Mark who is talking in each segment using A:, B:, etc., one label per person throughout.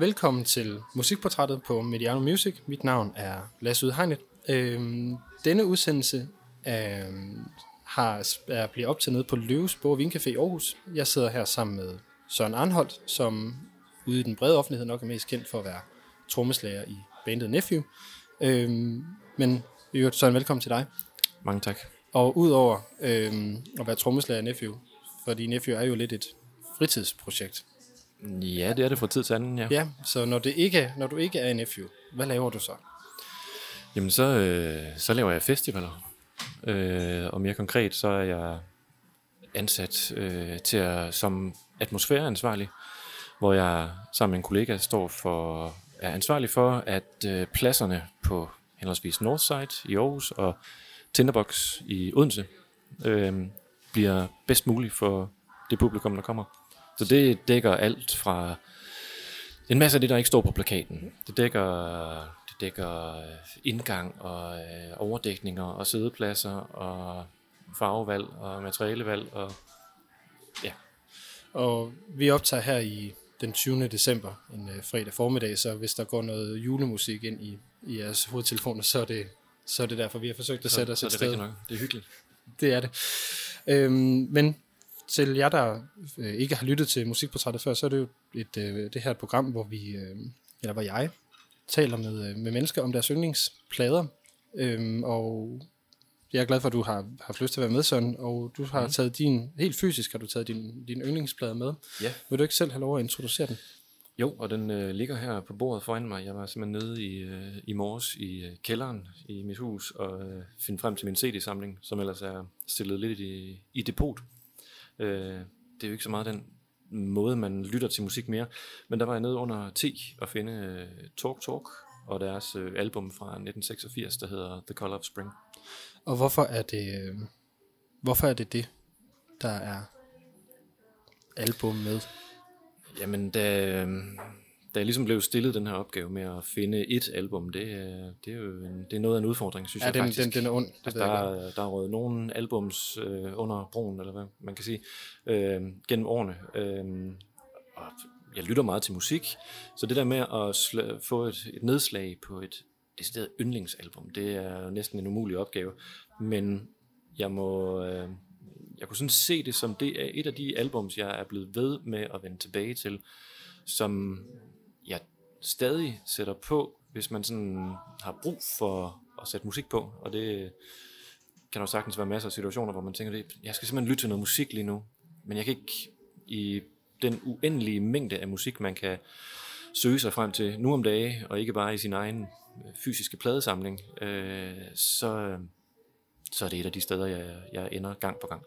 A: velkommen til musikportrættet på Mediano Music. Mit navn er Lasse Udhegnet. Øhm, denne udsendelse øhm, har, er bliver optaget på Løves Borg Vincafé i Aarhus. Jeg sidder her sammen med Søren Arnholdt, som ude i den brede offentlighed nok er mest kendt for at være trommeslager i bandet Nephew. Øhm, men i øvrigt, Søren, velkommen til dig.
B: Mange tak.
A: Og udover øhm, at være trommeslager i Nephew, fordi Nephew er jo lidt et fritidsprojekt.
B: Ja, det er det fra tid til anden, ja.
A: Ja, så når, det ikke, når du ikke er i Nephew, hvad laver du så?
B: Jamen, så, øh, så laver jeg festivaler. Øh, og mere konkret, så er jeg ansat øh, til at, som atmosfæreansvarlig, hvor jeg sammen med en kollega står for, er ansvarlig for, at øh, pladserne på henholdsvis Northside i Aarhus og Tinderbox i Odense øh, bliver bedst muligt for det publikum, der kommer. Så det dækker alt fra en masse af det, der ikke står på plakaten. Det dækker, det dækker øh, indgang og øh, overdækninger og sædepladser og farvevalg og materialevalg og ja.
A: Og vi optager her i den 20. december, en øh, fredag formiddag, så hvis der går noget julemusik ind i, i jeres hovedtelefoner, så er det, så er det derfor, vi har forsøgt at sætte os
B: så
A: et
B: er det
A: sted.
B: nok. Det er hyggeligt.
A: Det er det. Øhm, men til jer, der øh, ikke har lyttet til musikportrættet før, så er det jo et, øh, det her et program, hvor vi, øh, eller hvor jeg, taler med, øh, med mennesker om deres yndlingsplader. Øhm, og jeg er glad for, at du har haft lyst til at være med, Søren, og du har mm. taget din, helt fysisk har du taget din, din yndlingsplade med.
B: Ja.
A: Vil du ikke selv have lov at introducere den?
B: Jo, og den øh, ligger her på bordet foran mig. Jeg var simpelthen nede i, øh, i morges i øh, kælderen i mit hus og øh, finde frem til min CD-samling, som ellers er stillet lidt i, i depot. Øh, det er jo ikke så meget den måde, man lytter til musik mere. Men der var jeg nede under T og finde øh, Talk Talk og deres øh, album fra 1986, der hedder The Color of Spring.
A: Og hvorfor er det, øh, hvorfor er det det, der er album med?
B: Jamen, da, da jeg ligesom blev stillet den her opgave med at finde et album, det, er- det er jo en, det er noget af en udfordring, synes
A: Ja,
B: jeg
A: den,
B: faktisk.
A: den, den er ond. Det
B: der, er, der er røget nogle albums øh, under broen, eller hvad man kan sige, øh, gennem årene. Øh, og jeg lytter meget til musik, så det der med at sl- få et, et nedslag på et decideret yndlingsalbum, det er næsten en umulig opgave. Men jeg må... Øh, jeg kunne sådan se det som det er et af de albums, jeg er blevet ved med at vende tilbage til, som stadig sætter på, hvis man sådan har brug for at sætte musik på, og det kan der jo sagtens være masser af situationer, hvor man tænker, det, jeg skal simpelthen lytte til noget musik lige nu, men jeg kan ikke i den uendelige mængde af musik, man kan søge sig frem til nu om dage, og ikke bare i sin egen øh, fysiske pladesamling, øh, så, øh, så er det et af de steder, jeg, jeg ender gang på gang.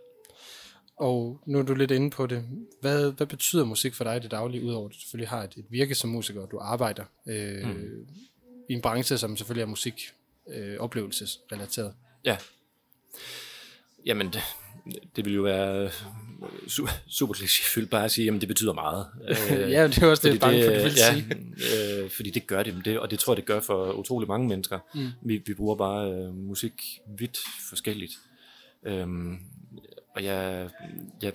A: Og nu er du lidt inde på det. Hvad, hvad betyder musik for dig i det daglige, udover at du selvfølgelig har et, et virke som musiker, og du arbejder øh, mm. i en branche, som selvfølgelig er musik øh, oplevelsesrelateret?
B: Ja. Jamen, det, det vil jo være su- super klichéfyldt bare at sige, at det betyder meget. Øh,
A: Ja, det er også det, jeg er bange for, du vil sige.
B: ja, øh, fordi det gør det, det, og det tror jeg, det gør for utrolig mange mennesker. Mm. Vi, vi bruger bare øh, musik vidt forskelligt. Øhm, og jeg, jeg,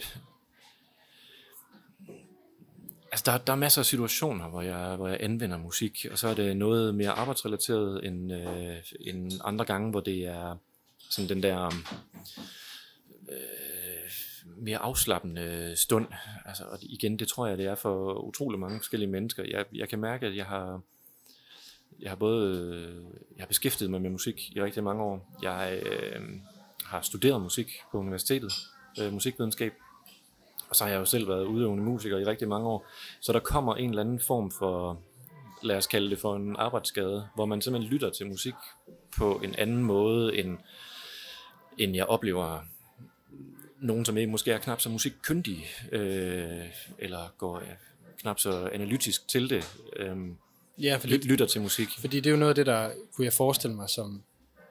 B: altså der, der er masser af situationer, hvor jeg, hvor jeg anvender musik, og så er det noget mere arbejdsrelateret end, øh, end andre gange, hvor det er sådan den der øh, mere afslappende stund. Altså, og igen, det tror jeg, det er for utrolig mange forskellige mennesker. Jeg, jeg kan mærke, at jeg har, jeg har både øh, jeg har beskæftiget mig med musik i rigtig mange år. Jeg øh, har studeret musik på universitetet, øh, musikvidenskab, og så har jeg jo selv været udøvende musiker i rigtig mange år. Så der kommer en eller anden form for, lad os kalde det for en arbejdsskade, hvor man simpelthen lytter til musik på en anden måde, end, end jeg oplever nogen, som ikke måske er knap så musikkyndige, øh, eller går ja, knap så analytisk til det, øh,
A: Ja, fordi,
B: ly- lytter til musik.
A: fordi det er jo noget af det, der kunne jeg forestille mig, som,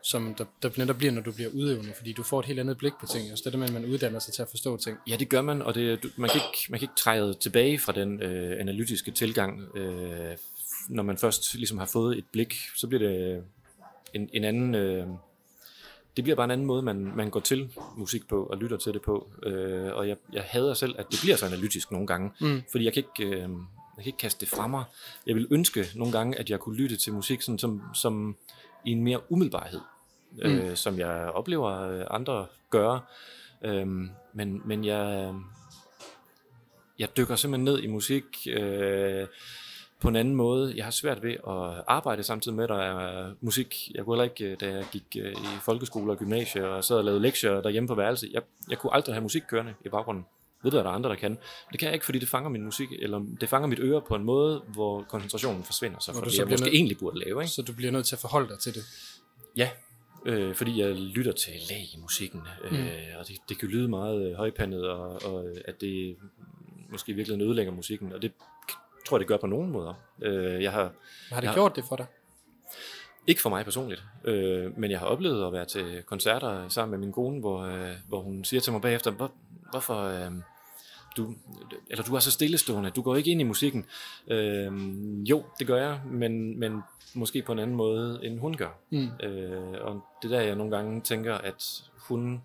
A: som der, der netop bliver, når du bliver udøvende, fordi du får et helt andet blik på ting. Også det der med, at man uddanner sig til at forstå ting.
B: Ja, det gør man, og det, du- man, kan ikke, man kan ikke træde tilbage fra den øh, analytiske tilgang. Øh, når man først ligesom har fået et blik, så bliver det en, en anden... Øh, det bliver bare en anden måde, man, man går til musik på og lytter til det på. Øh, og jeg, jeg hader selv, at det bliver så analytisk nogle gange. Mm. Fordi jeg kan ikke... Øh, jeg kan ikke kaste det fra mig. Jeg vil ønske nogle gange, at jeg kunne lytte til musik sådan, som, som i en mere umiddelbarhed, mm. øh, som jeg oplever øh, andre gøre. Øhm, men, men jeg, jeg dykker simpelthen ned i musik øh, på en anden måde. Jeg har svært ved at arbejde samtidig med, at der er musik. Jeg kunne heller ikke, da jeg gik øh, i folkeskole og gymnasie og sad og lavede lektier derhjemme på værelse, jeg, jeg kunne aldrig have musik kørende i baggrunden. Ved du, at der er andre, der kan. Det kan jeg ikke, fordi det fanger min musik, eller det fanger mit øre på en måde, hvor koncentrationen forsvinder sig, for det jeg måske nød... egentlig burde lave. Ikke?
A: Så du bliver nødt til at forholde dig til det?
B: Ja, øh, fordi jeg lytter til lag i musikken, øh, mm. og det, det kan lyde meget øh, højpandet, og, og at det måske virkelig ødelægger musikken, og det tror jeg, det gør på nogen måder. Øh, jeg har,
A: har det
B: jeg
A: gjort det for dig?
B: Ikke for mig personligt, øh, men jeg har oplevet at være til koncerter sammen med min kone, hvor, øh, hvor hun siger til mig bagefter, Hvor, hvorfor... Øh, du, eller du er så stillestående, du går ikke ind i musikken. Øh, jo, det gør jeg, men, men måske på en anden måde, end hun gør. Mm. Øh, og det der, jeg nogle gange tænker, at hun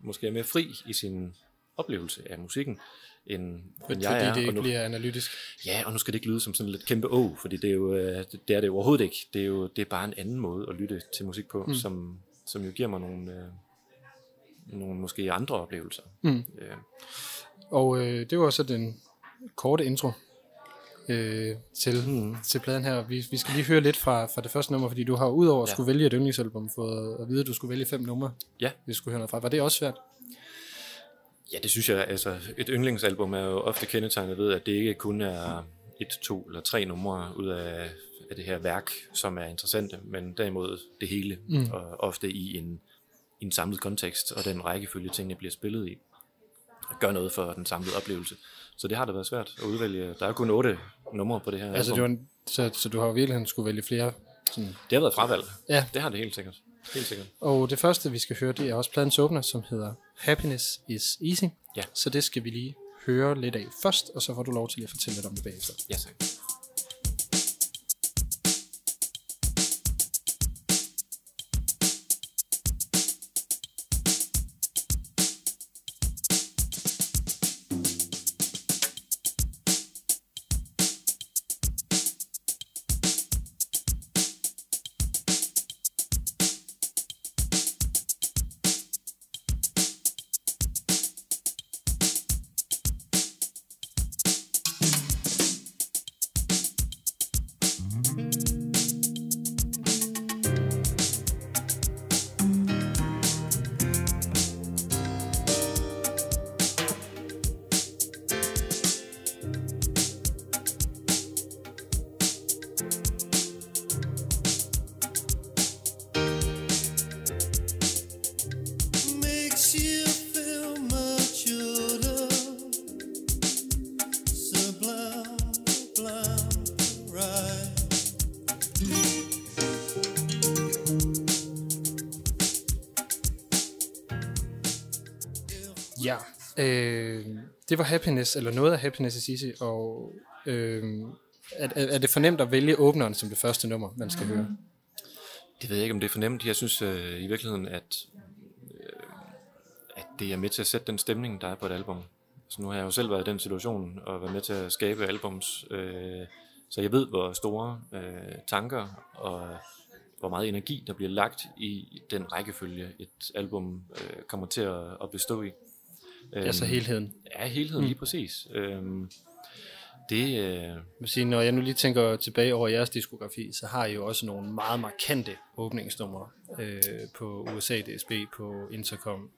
B: måske er mere fri i sin oplevelse af musikken, end, end jeg
A: fordi
B: er.
A: det ikke
B: nu,
A: bliver analytisk.
B: Ja, og nu skal det ikke lyde som sådan lidt kæmpe å, fordi det er jo øh, det er det overhovedet ikke. Det er jo det er bare en anden måde at lytte til musik på, mm. som, som jo giver mig nogle, øh, nogle måske andre oplevelser. Mm.
A: Øh. Og øh, det var så den korte intro øh, til, mm. til pladen her. Vi, vi skal lige høre lidt fra, fra det første nummer, fordi du har udover at ja. skulle vælge et yndlingsalbum, fået at vide, at du skulle vælge fem numre,
B: ja.
A: vi skulle høre noget fra. Var det også svært?
B: Ja, det synes jeg. Altså, et yndlingsalbum er jo ofte kendetegnet ved, at det ikke kun er et, to eller tre numre ud af, af det her værk, som er interessante, men derimod det hele, mm. og ofte i en, en samlet kontekst, og den rækkefølge tingene bliver spillet i, gør noget for den samlede oplevelse. Så det har det været svært at udvælge. Der er kun otte numre på det her
A: altså. Det var en, så, så du har virkelig skulle vælge flere? Sådan... Det
B: har været fravalg. Ja. Det har det helt sikkert. Helt sikkert.
A: Og det første, vi skal høre, det er også pladens åbner, som hedder Happiness is Easy.
B: Ja.
A: Så det skal vi lige høre lidt af først, og så får du lov til at fortælle lidt om det bagefter.
B: Ja, tak.
A: Det var Happiness, eller noget af Happiness is Easy, og øh, er, er det fornemt at vælge åbneren som det første nummer, man skal høre?
B: Det ved jeg ikke, om det er fornemt. Jeg synes øh, i virkeligheden, at, øh, at det er med til at sætte den stemning, der er på et album. Så nu har jeg jo selv været i den situation, og været med til at skabe albums, øh, så jeg ved, hvor store øh, tanker og hvor meget energi, der bliver lagt i den rækkefølge, et album øh, kommer til at, at bestå i.
A: Øhm, altså helheden.
B: Ja, helheden mm. lige præcis. Øhm, det, øh...
A: sige, når jeg nu lige tænker tilbage over jeres diskografi, så har I jo også nogle meget markante åbningsnumre øh, på USA DSB, på Intercom,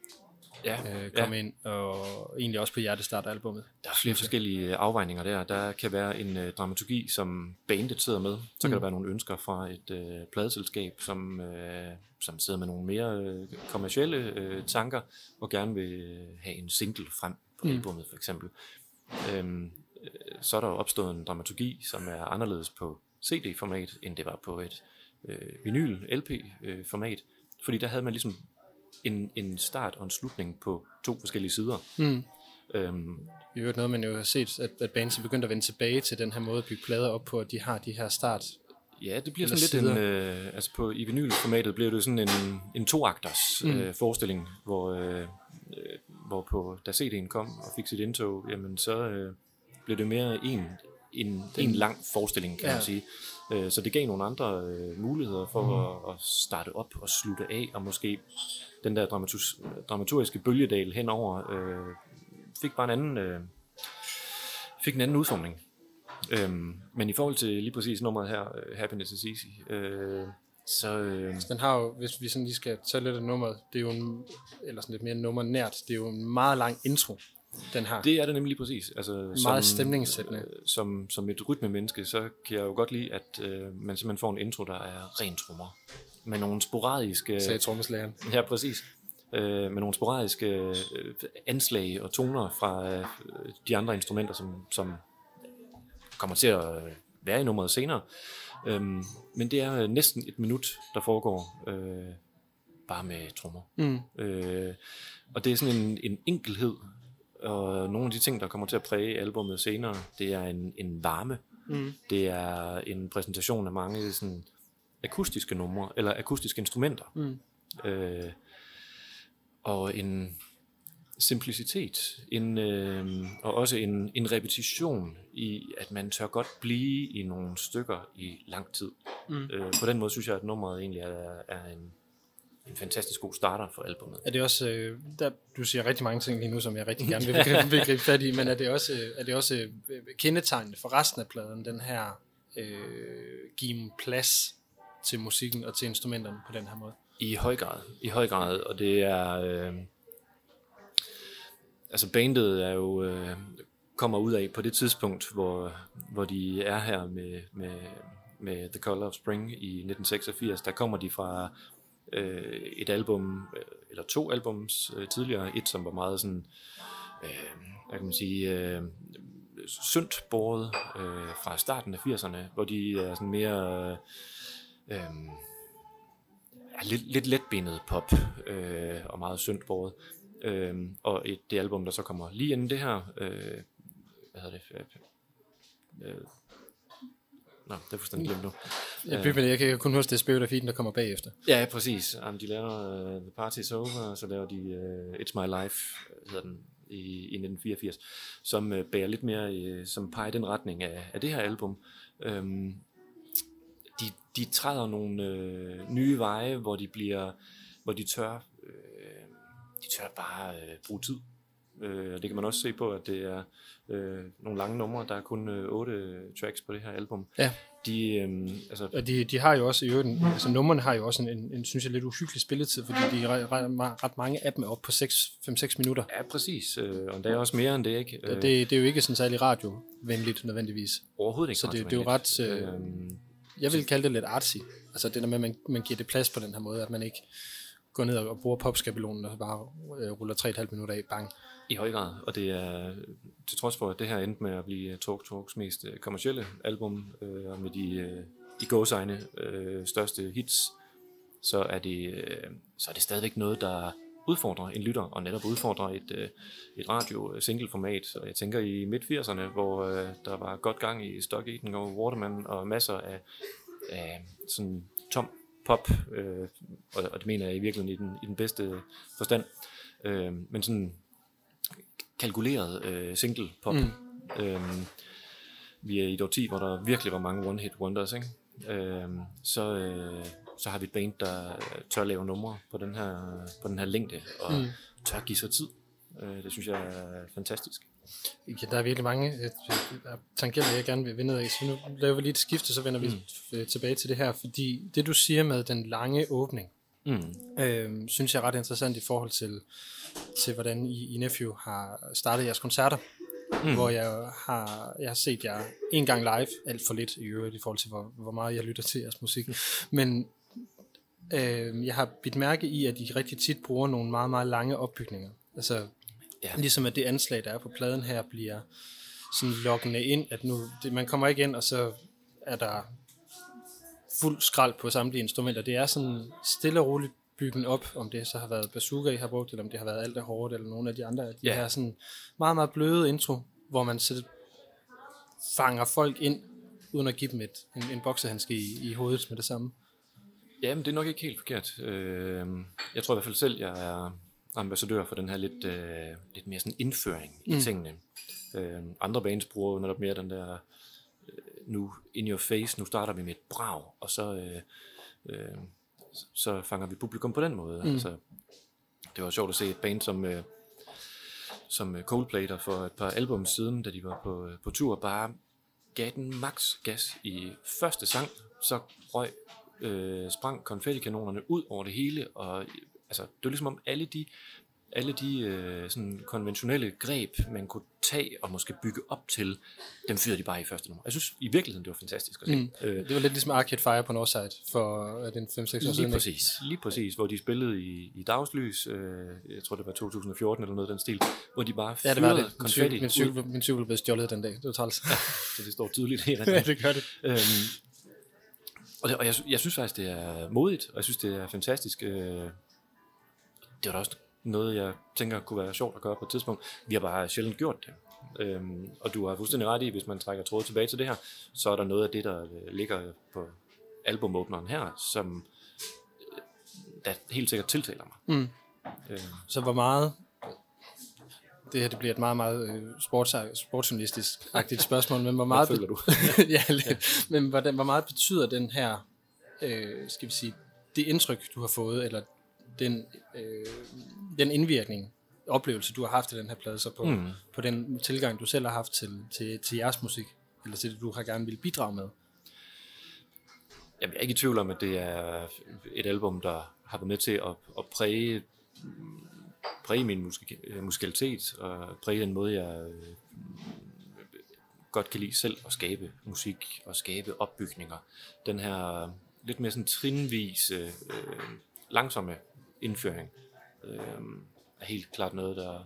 A: ja, øh, kom ja. ind, og egentlig også på Hjertestart-albummet.
B: Der er flere forskellige afvejninger der. Der kan være en øh, dramaturgi, som bandet sidder med. Så mm. kan der være nogle ønsker fra et øh, pladeselskab, som, øh, som sidder med nogle mere øh, kommercielle øh, tanker, og gerne vil have en single frem på mm. albummet for eksempel. Øhm, øh, så er der jo opstået en dramaturgi, som er anderledes på CD-format, end det var på et øh, vinyl-LP-format. Øh, fordi der havde man ligesom en, en start og en slutning på to forskellige sider. Mm.
A: Øhm, I øvrigt noget, man jo har set, at, at bands er begyndt at vende tilbage til den her måde at bygge plader op på, at de har de her start
B: Ja, det bliver sådan lidt sider. en, øh, altså på, i vinylformatet bliver det sådan en, en toakters mm. øh, forestilling, hvor, øh, øh hvor på, da CD'en kom og fik sit indtog, jamen så øh, blev det mere en, en, en lang forestilling, kan. Ja. man sige. Øh, så det gav nogle andre øh, muligheder for mm. at, at starte op og slutte af, og måske den der dramatus, dramaturgiske bølgedal henover øh, fik bare en anden, øh, fik en anden udformning. Øhm, men i forhold til lige præcis nummeret her, øh, Happiness is Easy, øh, så øh,
A: Den har jo, hvis vi sådan lige skal tage lidt af nummeret, det er jo en, eller sådan lidt mere nummer nært, det er jo en meget lang intro, den har.
B: det er det nemlig præcis. Altså,
A: Meget stemningssættende.
B: Øh, som, som et rytmemenneske, så kan jeg jo godt lide, at øh, man simpelthen får en intro, der er ren trommer. Med nogle sporadiske...
A: sagde trommeslageren.
B: Ja, præcis. Øh, med nogle sporadiske øh, anslag og toner fra øh, de andre instrumenter, som, som kommer til at øh, være i nummeret senere. Øhm, men det er øh, næsten et minut, der foregår øh, bare med trommer.
A: Mm.
B: Øh, og det er sådan en, en enkelhed, og nogle af de ting, der kommer til at præge albummet senere, det er en, en varme.
A: Mm.
B: Det er en præsentation af mange sådan, akustiske numre, eller akustiske instrumenter.
A: Mm.
B: Øh, og en simplicitet, en, øh, og også en, en repetition i, at man tør godt blive i nogle stykker i lang tid.
A: Mm.
B: Øh, på den måde synes jeg, at nummeret egentlig er, er en, en fantastisk god starter for albumet.
A: Er det også, øh, der, du siger rigtig mange ting lige nu, som jeg rigtig gerne vil, vil, vil gribe fat i, men er det også, øh, er det også øh, kendetegnende for resten af pladen, den her øh, give plads til musikken og til instrumenterne på den her måde?
B: I høj grad, i høj grad, og det er, øh, altså bandet er jo, øh, kommer ud af på det tidspunkt, hvor, hvor de er her med, med, med The Color of Spring i 1986, der kommer de fra øh, et album, øh, eller to albums øh, tidligere, et som var meget sådan, øh, hvad kan man sige, øh, syndt båret øh, fra starten af 80'erne, hvor de er sådan mere... Øh, øh, er lidt, lidt letbenet pop øh, og meget syndt. Øh, og et, det album, der så kommer lige inden det her, øh, hvad hedder det? Øh, øh Nå, det er fuldstændig glemt nu.
A: Jeg, bygger, jeg kan kun huske, det er Eden, der kommer bagefter.
B: Ja, præcis. Um, de laver uh, The Party's Over, og så laver de uh, It's My Life, hedder den, i, i 1984, som uh, bærer lidt mere, uh, som peger i den retning af, af det her album. Um, de, de træder nogle øh, nye veje, hvor de bliver, hvor de tør, øh, de tør bare øh, bruge tid. Øh, og det kan man også se på, at det er øh, nogle lange numre. Der er kun øh, otte tracks på det her album.
A: Ja.
B: De, øh, altså,
A: Og de, de har jo også i øvrigt, en- altså numrene har jo også en, en, en synes jeg, lidt uhyggelig spilletid, fordi de er ret, mange af dem er op på 5-6 minutter.
B: ja, præcis. Øh, og der er også mere end det, ikke?
A: Ja. Det, det er jo ikke sådan særlig radiovenligt nødvendigvis.
B: Overhovedet ikke
A: så det- det er jo ret, øh,
B: Øhm,
A: Jeg vil kalde det lidt artsy. Altså det der med, at man, man giver det plads på den her måde, at man ikke går ned og bruger popskabelonen og bare øh, ruller 3,5 minutter af, bang.
B: I høj grad, og det er til trods for, at det her endte med at blive Talk Talks mest øh, kommercielle album, øh, og med de øh, de gåsegne øh, største hits, så er, det, øh, så er det stadigvæk noget, der udfordrer en lytter, og netop udfordrer et, øh, et radio-single-format. Og jeg tænker i midt-80'erne, hvor øh, der var godt gang i Stock Eating og Waterman, og masser af, af sådan tom pop, øh, og, og det mener jeg i virkeligheden i den, i den bedste forstand. Øh, men sådan kalkuleret øh, single pop. Mm. Øhm, vi er i et årti, hvor der virkelig var mange one-hit wonders, ikke? Øhm, så, øh, så har vi et band, der tør lave numre på den her, på den her længde, og mm. tør give sig tid. Øh, det synes jeg er fantastisk.
A: Ja, der er virkelig mange øh, øh, tangenter, jeg gerne vil vende af. Så nu laver vi lige et skifte, så vender vi mm. tilbage til det her. Fordi det, du siger med den lange åbning,
B: Mm.
A: øh, synes jeg er ret interessant i forhold til, til hvordan I, I Nephew har startet jeres koncerter. Mm. Hvor jeg har, jeg har set jer en gang live, alt for lidt i øvrigt i forhold til, hvor, hvor meget jeg lytter til jeres musik. Men øh, jeg har bidt mærke i, at I rigtig tit bruger nogle meget, meget lange opbygninger. Altså,
B: Ja.
A: ligesom at det anslag, der er på pladen her, bliver sådan lokkende ind, at nu, det, man kommer ikke ind, og så er der fuld skrald på samtlige instrumenter. Det er sådan stille og roligt bygget op, om det så har været bazooka, I har brugt, eller om det har været alt er hårdt, eller nogle af de andre de
B: Ja.
A: her sådan meget, meget bløde intro, hvor man så fanger folk ind, uden at give dem et, en, en boksehandske i, i hovedet med det samme.
B: Jamen, det er nok ikke helt forkert. Øh, jeg tror i hvert fald selv, jeg er ambassadør for den her lidt, øh, lidt mere sådan indføring i tingene. Øh, andre bands bruger jo netop mere den der nu in your face, nu starter vi med et brag, og så, øh, øh, så fanger vi publikum på den måde. Mm. Altså, det var sjovt at se et band som, øh, som Coldplay, der for et par album siden, da de var på, på tur, bare gav den max gas i første sang, så røg, øh, sprang konfettikanonerne ud over det hele, og altså, det var ligesom om alle de alle de øh, sådan konventionelle greb, man kunne tage og måske bygge op til, dem fyrede de bare i første nummer. Jeg synes i virkeligheden, det var fantastisk at se. Mm.
A: Øh, det var lidt ligesom Arcade Fire på Northside for den 5-6 år
B: siden. Lige præcis, lige præcis, hvor de spillede i, i dagslys, øh, jeg tror det var 2014 eller noget af den stil, hvor de bare fyrede ja, det var det.
A: Min cykel, min cykel blev stjålet den dag, det var træls.
B: Ja, så det står tydeligt her.
A: ja, det gør det. Øhm,
B: og, det, og jeg, jeg synes faktisk, det er modigt, og jeg synes, det er fantastisk. Øh, det var da også noget, jeg tænker kunne være sjovt at gøre på et tidspunkt. Vi har bare sjældent gjort det. Øhm, og du har fuldstændig ret i, hvis man trækker tråd tilbage til det her, så er der noget af det, der ligger på albumåbneren her, som øh, der helt sikkert tiltaler mig. Mm.
A: Øhm. Så hvor meget det her det bliver et meget, meget øh, sports, sportsjournalistisk-agtigt spørgsmål, men hvor meget,
B: føler du?
A: ja, lidt, men hvordan, hvor meget betyder den her, øh, skal vi sige, det indtryk, du har fået, eller den, øh, den indvirkning, oplevelse, du har haft i den her plade, så på, mm. på den tilgang, du selv har haft til, til, til jeres musik, eller til det, du har gerne vil bidrage med?
B: Jamen, jeg er ikke i tvivl om, at det er et album, der har været med til at, at præge, præge min musik, musikalitet, og præge den måde, jeg øh, godt kan lide selv at skabe musik, og skabe opbygninger. Den her lidt mere sådan trinvis, øh, langsomme indføring øh, er helt klart noget, der,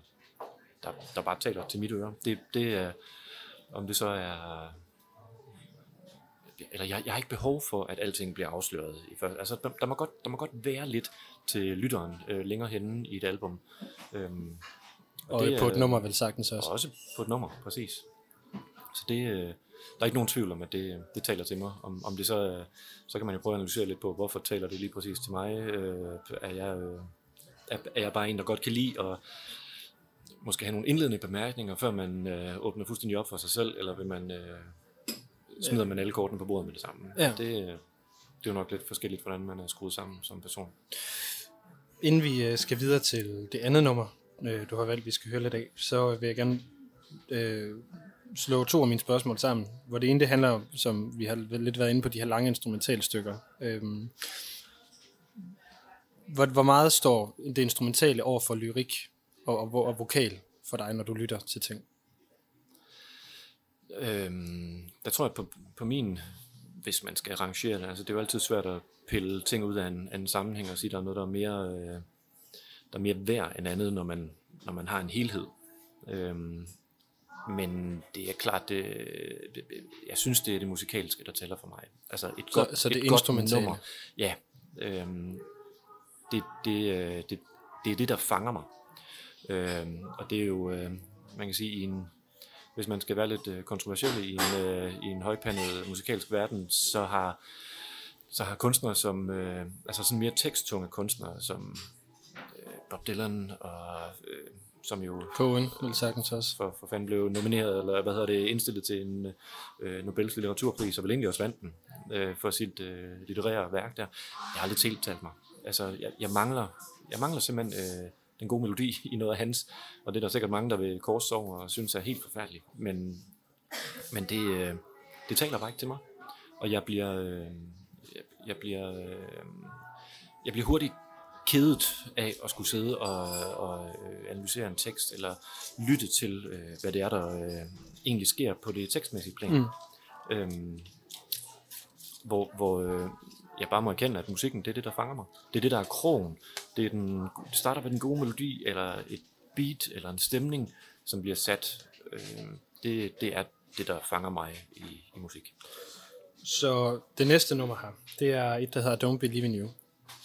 B: der, der bare taler til mit øre. Det, det er, om det så er eller jeg, jeg har ikke behov for, at alting bliver afsløret. I første. Altså, der, der, må godt, der må godt være lidt til lytteren øh, længere henne i et album. Øhm,
A: og, og det, på et nummer vel sagtens også.
B: Også på et nummer, præcis. Så det, øh, der er ikke nogen tvivl om, at det, det taler til mig. Om, om det så, så kan man jo prøve at analysere lidt på, hvorfor taler det lige præcis til mig. Øh, er, jeg, øh, er, er jeg bare en, der godt kan lide og måske have nogle indledende bemærkninger, før man øh, åbner fuldstændig op for sig selv, eller vil man øh, smider man alle kortene på bordet med det samme. Ja. Det, det er jo nok lidt forskelligt, hvordan man er skruet sammen som person.
A: Inden vi øh, skal videre til det andet nummer, øh, du har valgt, vi skal høre lidt af, så vil jeg gerne øh, slå to af mine spørgsmål sammen, hvor det ene det handler om, som vi har lidt været inde på, de her lange instrumentale stykker. Øhm, hvor, hvor meget står det instrumentale over for lyrik og, og, og vokal for dig, når du lytter til ting?
B: Øhm, der tror jeg på, på min, hvis man skal rangere det, altså det er jo altid svært at pille ting ud af en, af en sammenhæng og sige, der er noget, der er mere, øh, der er mere værd end andet, når man, når man har en helhed. Øhm, men det er klart, det, jeg synes, det er det musikalske, der tæller for mig. Altså et
A: så,
B: godt,
A: så det
B: et
A: godt nummer.
B: Ja, øhm, det, det, øh, det, det er det, der fanger mig. Øhm, og det er jo, øh, man kan sige, i en, hvis man skal være lidt øh, kontroversiel i en, øh, i en højpandet musikalsk verden, så har, så har kunstnere som, øh, altså sådan mere teksttunge kunstnere, som øh, Bob Dylan og øh, som jo
A: Cohen vil sagtens også.
B: For, for fanden blev nomineret, eller hvad hedder det, indstillet til en øh, Nobels litteraturpris, og vel egentlig også vandt den øh, for sit øh, litterære værk der. Jeg har lidt tiltalt mig. Altså, jeg, jeg mangler, jeg mangler simpelthen øh, den gode melodi i noget af hans, og det er der sikkert mange, der vil korse over og synes er helt forfærdeligt. Men, men det, øh, det taler bare ikke til mig. Og jeg bliver, øh, jeg, jeg bliver, øh, jeg bliver hurtigt kedet af at skulle sidde og, og øh, analysere en tekst, eller lytte til, øh, hvad det er, der øh, egentlig sker på det tekstmæssige plan. Mm. Øhm, hvor hvor øh, jeg bare må erkende, at musikken, det er det, der fanger mig. Det er det, der er krogen. Det, er den, det starter med den gode melodi, eller et beat, eller en stemning, som bliver sat. Øh, det, det er det, der fanger mig i, i musik.
A: Så det næste nummer her, det er et, der hedder Don't Believe in You.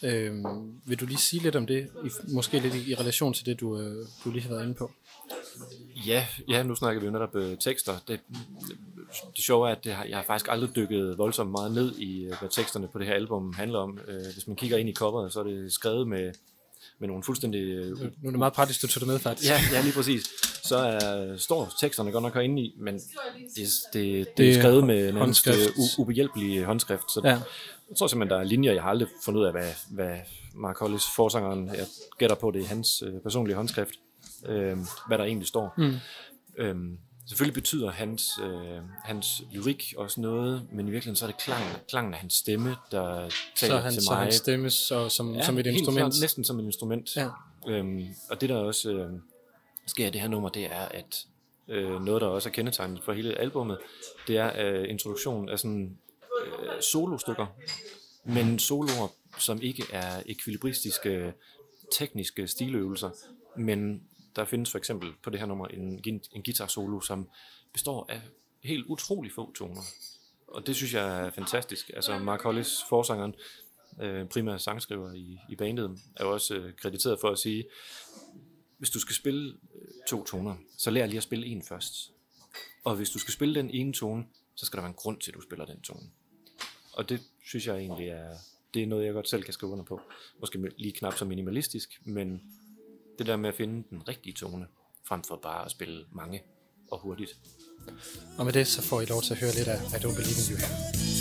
A: Øhm, vil du lige sige lidt om det, i, måske lidt i, i relation til det, du, øh, du lige har været inde på?
B: Ja, ja nu snakker vi jo netop øh, tekster. Det, det sjove er, at det har, jeg har faktisk aldrig dykket voldsomt meget ned i, øh, hvad teksterne på det her album handler om. Øh, hvis man kigger ind i coveret, så er det skrevet med, med nogle fuldstændig... Øh,
A: nu er det meget praktisk, du tog det med, faktisk.
B: Ja, ja lige præcis. så er, står teksterne godt nok herinde i, men det, det, det, det er skrevet med
A: håndskrift.
B: øh, ubehjælpelig håndskrift. Så
A: Ja.
B: Jeg tror simpelthen, der er linjer, jeg har aldrig fundet ud af, hvad, hvad Mark Hollis, forsangeren, jeg gætter på, det er hans øh, personlige håndskrift, øh, hvad der egentlig står. Mm. Øhm, selvfølgelig betyder hans, øh, hans lyrik også noget, men i virkeligheden så er det klangen, klangen af hans stemme, der
A: Så
B: taler
A: han,
B: til
A: så
B: mig.
A: han stemmes så, som, som et instrument.
B: Klart, næsten som et instrument.
A: Ja.
B: Øhm, og det der også øh, sker i det her nummer, det er, at øh, noget, der også er kendetegnet for hele albummet, det er øh, introduktionen af sådan øh, solostykker, men soloer, som ikke er ekvilibristiske, tekniske stiløvelser, men der findes for eksempel på det her nummer en, en guitar solo, som består af helt utrolig få toner. Og det synes jeg er fantastisk. Altså Mark Hollis, forsangeren, øh, primære sangskriver i, i bandet, er jo også øh, krediteret for at sige, hvis du skal spille øh, to toner, så lær lige at spille en først. Og hvis du skal spille den ene tone, så skal der være en grund til, at du spiller den tone. Og det synes jeg egentlig er, det er noget, jeg godt selv kan skrive under på. Måske lige knap så minimalistisk, men det der med at finde den rigtige tone, frem for bare at spille mange og hurtigt.
A: Og med det, så får I lov til at høre lidt af I Don't Believe in You her.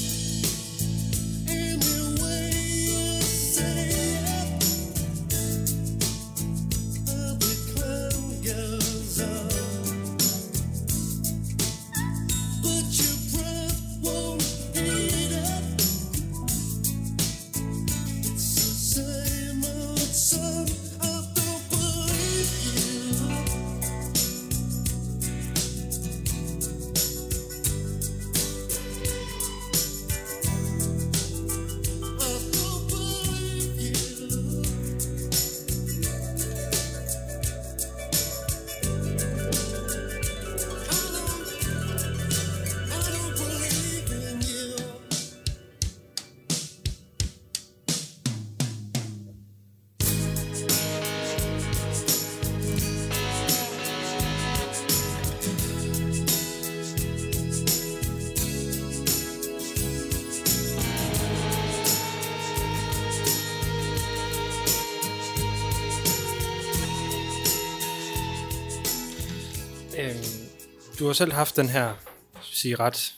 A: Du har selv haft den her sige, ret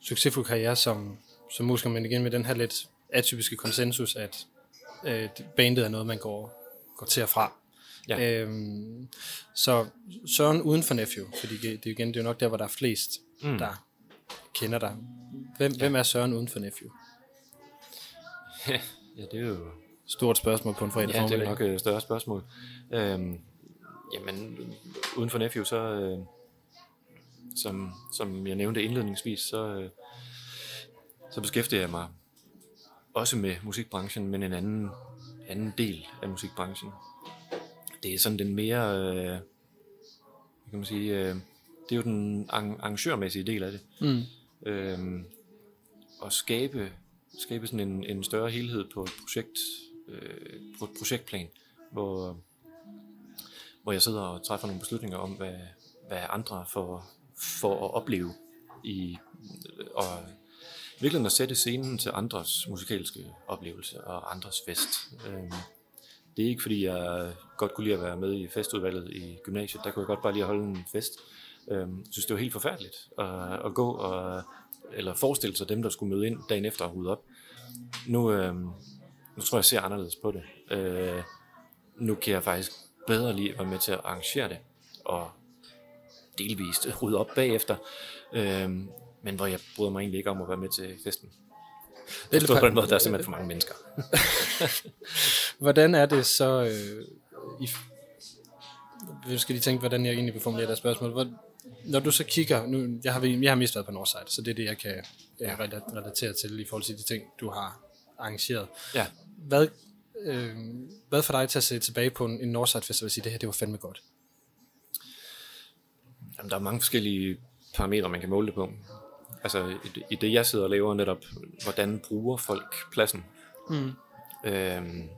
A: succesfuld karriere som, som musiker, men igen med den her lidt atypiske konsensus, at øh, bandet er noget, man går, går til og fra.
B: Ja.
A: Øhm, så Søren uden for Nephew, fordi det, det, igen, det er jo nok der, hvor der er flest, mm. der kender dig. Hvem, ja. hvem er Søren uden for Nephew?
B: ja, det er jo
A: Stort spørgsmål på en fredag
B: Ja, det er nok et større spørgsmål. Øhm, jamen, uden for Nephew, så, øh, som, som jeg nævnte indledningsvis, så, øh, så beskæftiger jeg mig også med musikbranchen, men en anden, anden del af musikbranchen. Det er sådan den mere, øh, kan man sige, øh, det er jo den arr- arrangørmæssige del af det.
A: Mm.
B: Øhm, at skabe, skabe sådan en, en større helhed på et projekt, øh, på et projektplan, hvor, hvor jeg sidder og træffer nogle beslutninger om, hvad, hvad andre får, for at opleve i, og virkelig at sætte scenen til andres musikalske oplevelse og andres fest. Øhm, det er ikke fordi, jeg godt kunne lide at være med i festudvalget i gymnasiet. Der kunne jeg godt bare lige holde en fest. Øhm, jeg synes, det var helt forfærdeligt at, at gå og eller forestille sig dem, der skulle møde ind dagen efter og rydde op. Nu, øhm, nu tror jeg, jeg ser anderledes på det. Øh, nu kan jeg faktisk bedre lide at være med til at arrangere det, og delvist rydde op bagefter, øhm, men hvor jeg bryder mig egentlig ikke om at være med til festen. Det er på den måde, der er simpelthen for mange mennesker.
A: Hvordan er det så... Øh, i, jeg skal lige tænke, hvordan jeg egentlig vil formulere det spørgsmål. Hvor, når du så kigger... Nu, jeg, har, jeg har mest været på Northside, så det er det, jeg kan ja. rela- relatere til i forhold til de ting, du har arrangeret.
B: Ja.
A: Hvad, øh, hvad for dig til at se tilbage på en, en Northside Festival og sige, det her det var fandme godt?
B: Jamen, der er mange forskellige parametre, man kan måle det på. Altså, i det, i det jeg sidder og laver netop, hvordan bruger folk pladsen?
A: Mm.
B: Øhm,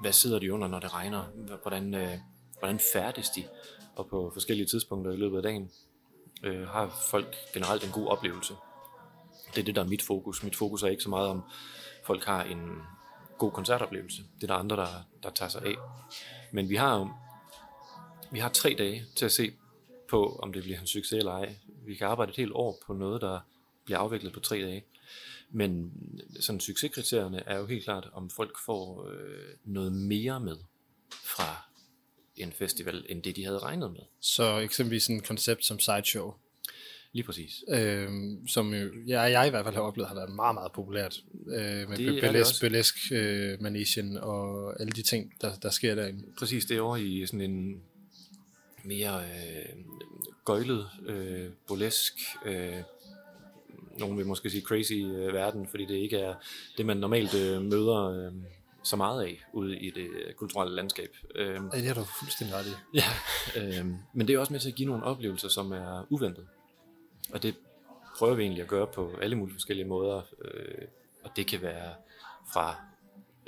B: hvad sidder de under, når det regner? Hvordan, øh, hvordan færdes de? Og på forskellige tidspunkter i løbet af dagen øh, har folk generelt en god oplevelse. Det er det, der er mit fokus. Mit fokus er ikke så meget om, folk har en god koncertoplevelse. Det er der andre, der, der tager sig af. Men vi har jo vi har tre dage til at se på, om det bliver en succes eller ej. Vi kan arbejde et helt år på noget, der bliver afviklet på tre dage. Men sådan succeskriterierne er jo helt klart, om folk får øh, noget mere med fra en festival, end det de havde regnet med.
A: Så eksempelvis en koncept som Sideshow,
B: Lige præcis.
A: øh, som jo, jeg, jeg i hvert fald har oplevet, har været meget, meget populært. Øh, med
B: Det
A: burlesk øh, manesien og alle de ting, der, der sker derinde.
B: Præcis, det er over i sådan en mere øh, gøjlet, øh, burlesk, øh, nogen vil måske sige crazy øh, verden, fordi det ikke er det, man normalt øh, møder øh, så meget af ude i det øh, kulturelle landskab. Øh,
A: Ja, det har du fuldstændig ret i.
B: Ja, øh, men det er også med til at give nogle oplevelser, som er uventet. Og det prøver vi egentlig at gøre på alle mulige forskellige måder. Øh, og det kan være fra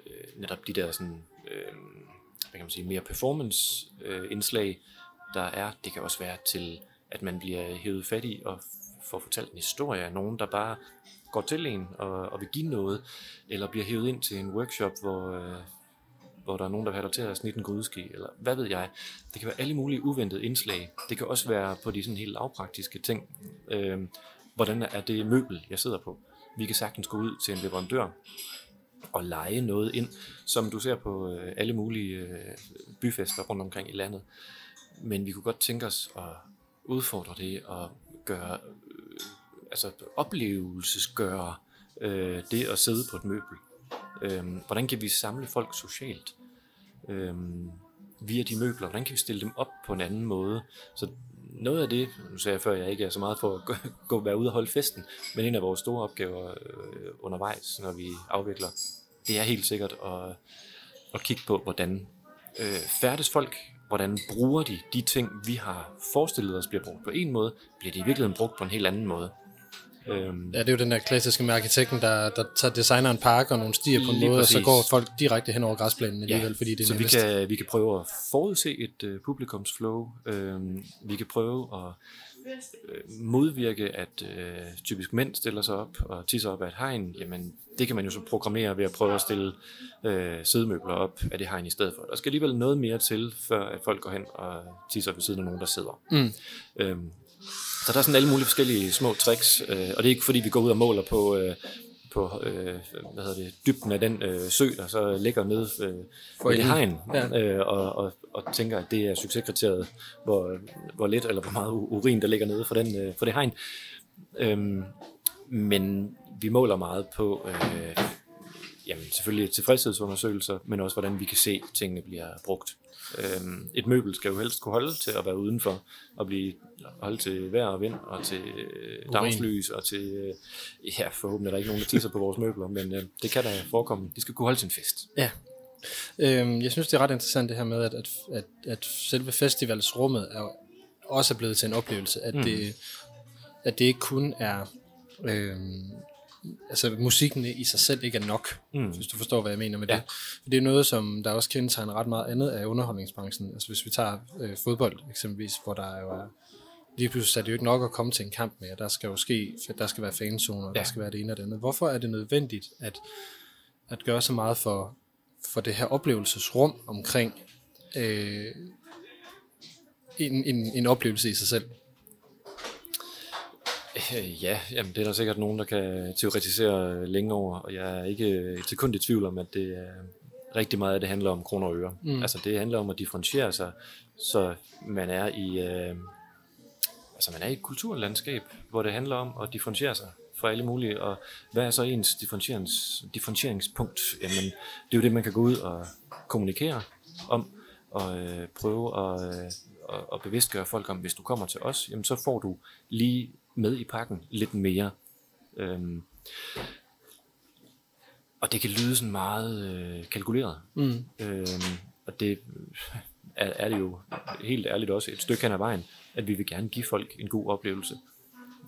B: øh, netop de der sådan, øh, hvad kan man sige, mere performance øh, indslag, der er. Det kan også være til, at man bliver hævet fat i og får fortalt en historie af nogen, der bare går til en og, og vil give noget, eller bliver hævet ind til en workshop, hvor, øh, hvor der er nogen, der vil have dig til at snitte en grydeske, eller hvad ved jeg. Det kan være alle mulige uventede indslag. Det kan også være på de sådan helt lavpraktiske ting. Øh, hvordan er det møbel, jeg sidder på? Vi kan sagtens gå ud til en leverandør og lege noget ind, som du ser på øh, alle mulige øh, byfester rundt omkring i landet. Men vi kunne godt tænke os at udfordre det og gøre, øh, altså oplevelsesgøre øh, det at sidde på et møbel. Øh, hvordan kan vi samle folk socialt øh, via de møbler? Hvordan kan vi stille dem op på en anden måde? Så noget af det, nu sagde jeg før, at jeg ikke er så meget for at gå, gå være ude og holde festen, men en af vores store opgaver øh, undervejs, når vi afvikler, det er helt sikkert at, at kigge på, hvordan øh, færdes folk, hvordan bruger de de ting, vi har forestillet os bliver brugt på en måde, bliver de i virkeligheden brugt på en helt anden måde. Øhm,
A: Ja, det er jo den der klassiske med arkitekten, der, der tager designer en park og nogle stier på en måde, og så
B: præcis.
A: går folk direkte hen over græsplænen alligevel, fordi det er
B: så vi kan, vi kan prøve at forudse et øh, publikumsflow. Øhm, vi kan prøve at modvirke, at øh, typisk mænd stiller sig op og tisser op af et hegn. Jamen, det kan man jo så programmere ved at prøve at stille øh, sædemøbler op af det hegn i stedet for. Der skal alligevel noget mere til, før at folk går hen og tisser ved siden af nogen, der sidder.
A: Mm.
B: Øhm, så der er sådan alle mulige forskellige små tricks, øh, og det er ikke fordi, vi går ud og måler på, øh, på øh, hvad hedder det, dybden af den øh, sø, der så ligger nede øh,
A: For enden.
B: hegn,
A: Ja.
B: øh, og, og, og tænker, at det er succeskriteriet, hvor, hvor lidt eller hvor meget urin, der ligger nede for, den, øh, for det hegn. Øhm, men vi måler meget på, øh, jamen selvfølgelig tilfredshedsundersøgelser, men også hvordan vi kan se, at tingene bliver brugt. Øhm, et møbel skal jo helst kunne holde til at være udenfor, og blive holde til vejr og vind, og til øh, dagslys, og til, øh, ja forhåbentlig er der ikke nogen, der tisser på vores møbler, men øh, det kan da forekomme. De skal kunne holde til en fest.
A: Ja. Øhm, jeg synes, det er ret interessant det her med, at, at, at, at selve festivalsrummet er også er blevet til en oplevelse, at, mm. det, at det ikke kun er... Øhm, altså musikken i sig selv ikke er nok, mm. hvis du forstår, hvad jeg mener med
B: Ja.
A: det. For det er noget, som der også kendetegner ret meget andet af underholdningsbranchen. Altså hvis vi tager øh, fodbold eksempelvis, hvor der jo er lige pludselig er det jo ikke nok at komme til en kamp mere. Der skal jo ske, der skal være fanzoner, ja. der skal være det ene og det andet. Hvorfor er det nødvendigt at, at gøre så meget for, for det her oplevelsesrum omkring øh, en, en, en oplevelse i sig selv?
B: Øh, Ja, jamen, det er der sikkert nogen, der kan teoretisere længe over, og jeg er ikke et sekund i tvivl om, at det er rigtig meget af det handler om kroner og øre. Mm. Altså det handler om at differentiere sig, så man er i øh, altså man er i et kulturlandskab, hvor det handler om at differentiere sig fra alle mulige, og hvad er så ens differentierings, differentieringspunkt? Jamen, det er jo det, man kan gå ud og kommunikere om, og øh, prøve at, øh, at, at bevidstgøre folk om, hvis du kommer til os, jamen så får du lige med i pakken lidt mere. Øhm, og det kan lyde sådan meget øh, kalkuleret.
A: Mm.
B: Øhm, og det er, er det jo helt ærligt også et stykke hen ad vejen, at vi vil gerne give folk en god oplevelse.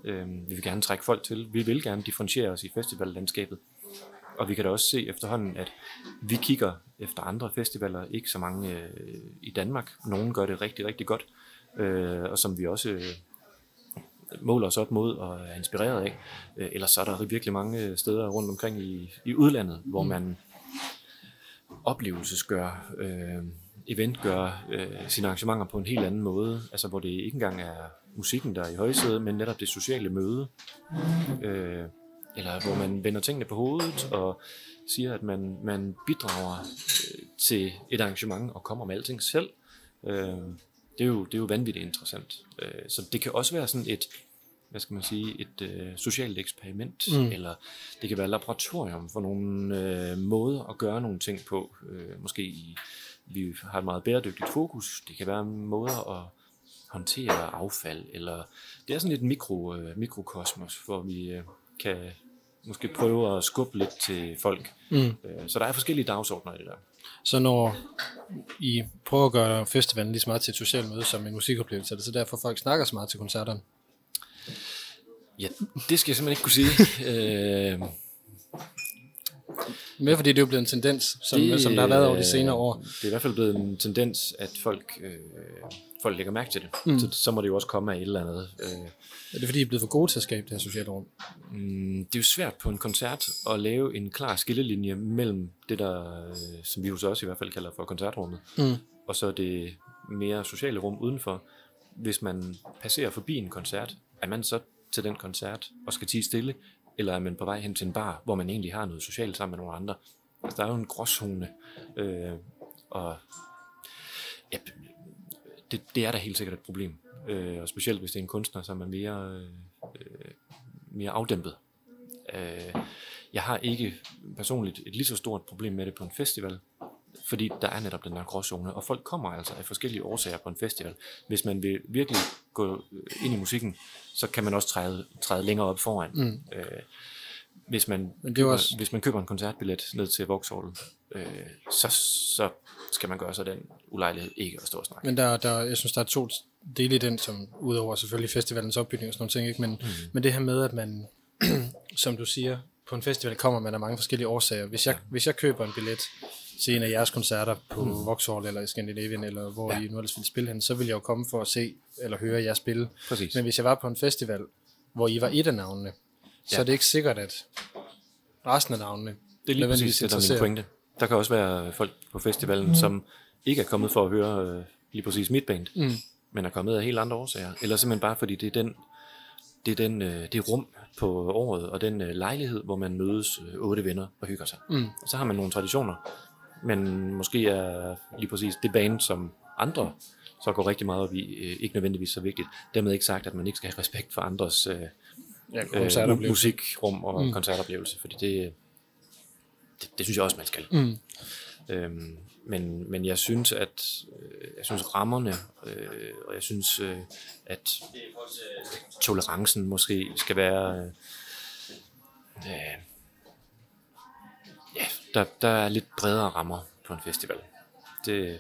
B: Øhm, vi vil gerne trække folk til. Vi vil gerne differentiere os i festivallandskabet. Og vi kan da også se efterhånden, at vi kigger efter andre festivaler, ikke så mange øh, i Danmark. Nogle gør det rigtig, rigtig godt, øh, og som vi også øh, måler os op mod og er inspireret af. Øh, ellers så er der virkelig mange steder rundt omkring i, i udlandet, hvor man oplevelsesgør øh, event gør øh, sine arrangementer på en helt anden måde, altså hvor det ikke engang er musikken, der er i højsædet, men netop det sociale møde, øh, eller hvor man vender tingene på hovedet og siger, at man, man bidrager øh, til et arrangement og kommer med alting selv. Øh, det, er jo, det er jo vanvittigt interessant. Øh, så det kan også være sådan et, hvad skal man sige, et øh, socialt eksperiment, mm. eller det kan være laboratorium for nogle øh, måder at gøre nogle ting på. Øh, måske i, vi har et meget bæredygtigt fokus. Det kan være måder at håndtere affald, eller det er sådan et mikro, øh, mikrokosmos, hvor vi øh, kan måske prøve at skubbe lidt til folk. Mm. Øh, så der er forskellige dagsordner i det der.
A: Så når I prøver at gøre festivalen lige så meget til et socialt møde som en musikoplevelse, er det så derfor folk snakker så meget til koncerterne?
B: Ja, det skal jeg simpelthen ikke kunne sige. øh,
A: Mere fordi det er jo blevet en tendens, som, det, som der har været over de senere år.
B: Det er i hvert fald blevet en tendens, at folk, øh, folk lægger mærke til det. Mm. Så, så må det jo også komme af et eller andet. Øh,
A: er det fordi, I er blevet for gode til at skabe det her sociale rum?
B: Mm, det er jo svært på en koncert at lave en klar skillelinje mellem det, der, øh, som vi jo så også i hvert fald kalder for koncertrummet, mm. og så det mere sociale rum udenfor. Hvis man passerer forbi en koncert, er man så til den koncert og skal tige stille, eller er man på vej hen til en bar, hvor man egentlig har noget socialt sammen med nogle andre. Altså, der er jo en gråzone, øh, og ja, det, det er da helt sikkert et problem. Øh, og specielt hvis det er en kunstner, som er mere, øh, mere afdæmpet. Øh, jeg har ikke personligt et lige så stort problem med det på en festival, fordi der er netop den der gråzone, og folk kommer altså af forskellige årsager på en festival. Hvis man vil virkelig gå ind i musikken, så kan man også træde, træde længere op foran. Mm. Øh, hvis, man Men det køber, også... hvis man køber en koncertbillet ned til Vauxhall, øh, så, så skal man gøre sig den ulejlighed ikke at stå og snakke.
A: Men der, der, jeg synes, der er to dele i den, som udover selvfølgelig festivalens opbygning og sådan nogle ting, ikke? Men, mm. men det her med, at man, som du siger, på en festival kommer man af mange forskellige årsager. Hvis jeg, ja. hvis jeg køber en billet til en af jeres koncerter på mm. Vauxhall eller i Scandinavian, eller hvor ja. I nu ellers ville spille hen, så vil jeg jo komme for at se eller høre jer spille. Præcis. Men hvis jeg var på en festival, hvor I var et af navnene, ja. så er det ikke sikkert, at resten af navnene
B: det er lige præcis det, der er min pointe. Der kan også være folk på festivalen, mm. som ikke er kommet for at høre øh, lige præcis mit band, mm. men er kommet af helt andre årsager. Eller simpelthen bare fordi det er den, det er den, øh, det rum på året, og den øh, lejlighed, hvor man mødes øh, otte venner og hygger sig. Mm. Og så har man nogle traditioner, men måske er lige præcis det band, som andre så går rigtig meget op i, øh, ikke nødvendigvis så vigtigt. Dermed ikke sagt, at man ikke skal have respekt for andres øh, ja, øh, musikrum og mm. koncertoplevelse, fordi det, det, det synes jeg også, man skal. Mm. Øhm, men, men jeg synes, at øh, jeg synes rammerne, øh, og jeg synes, øh, at tolerancen måske skal være, øh, der, der er lidt bredere rammer på en festival. Det,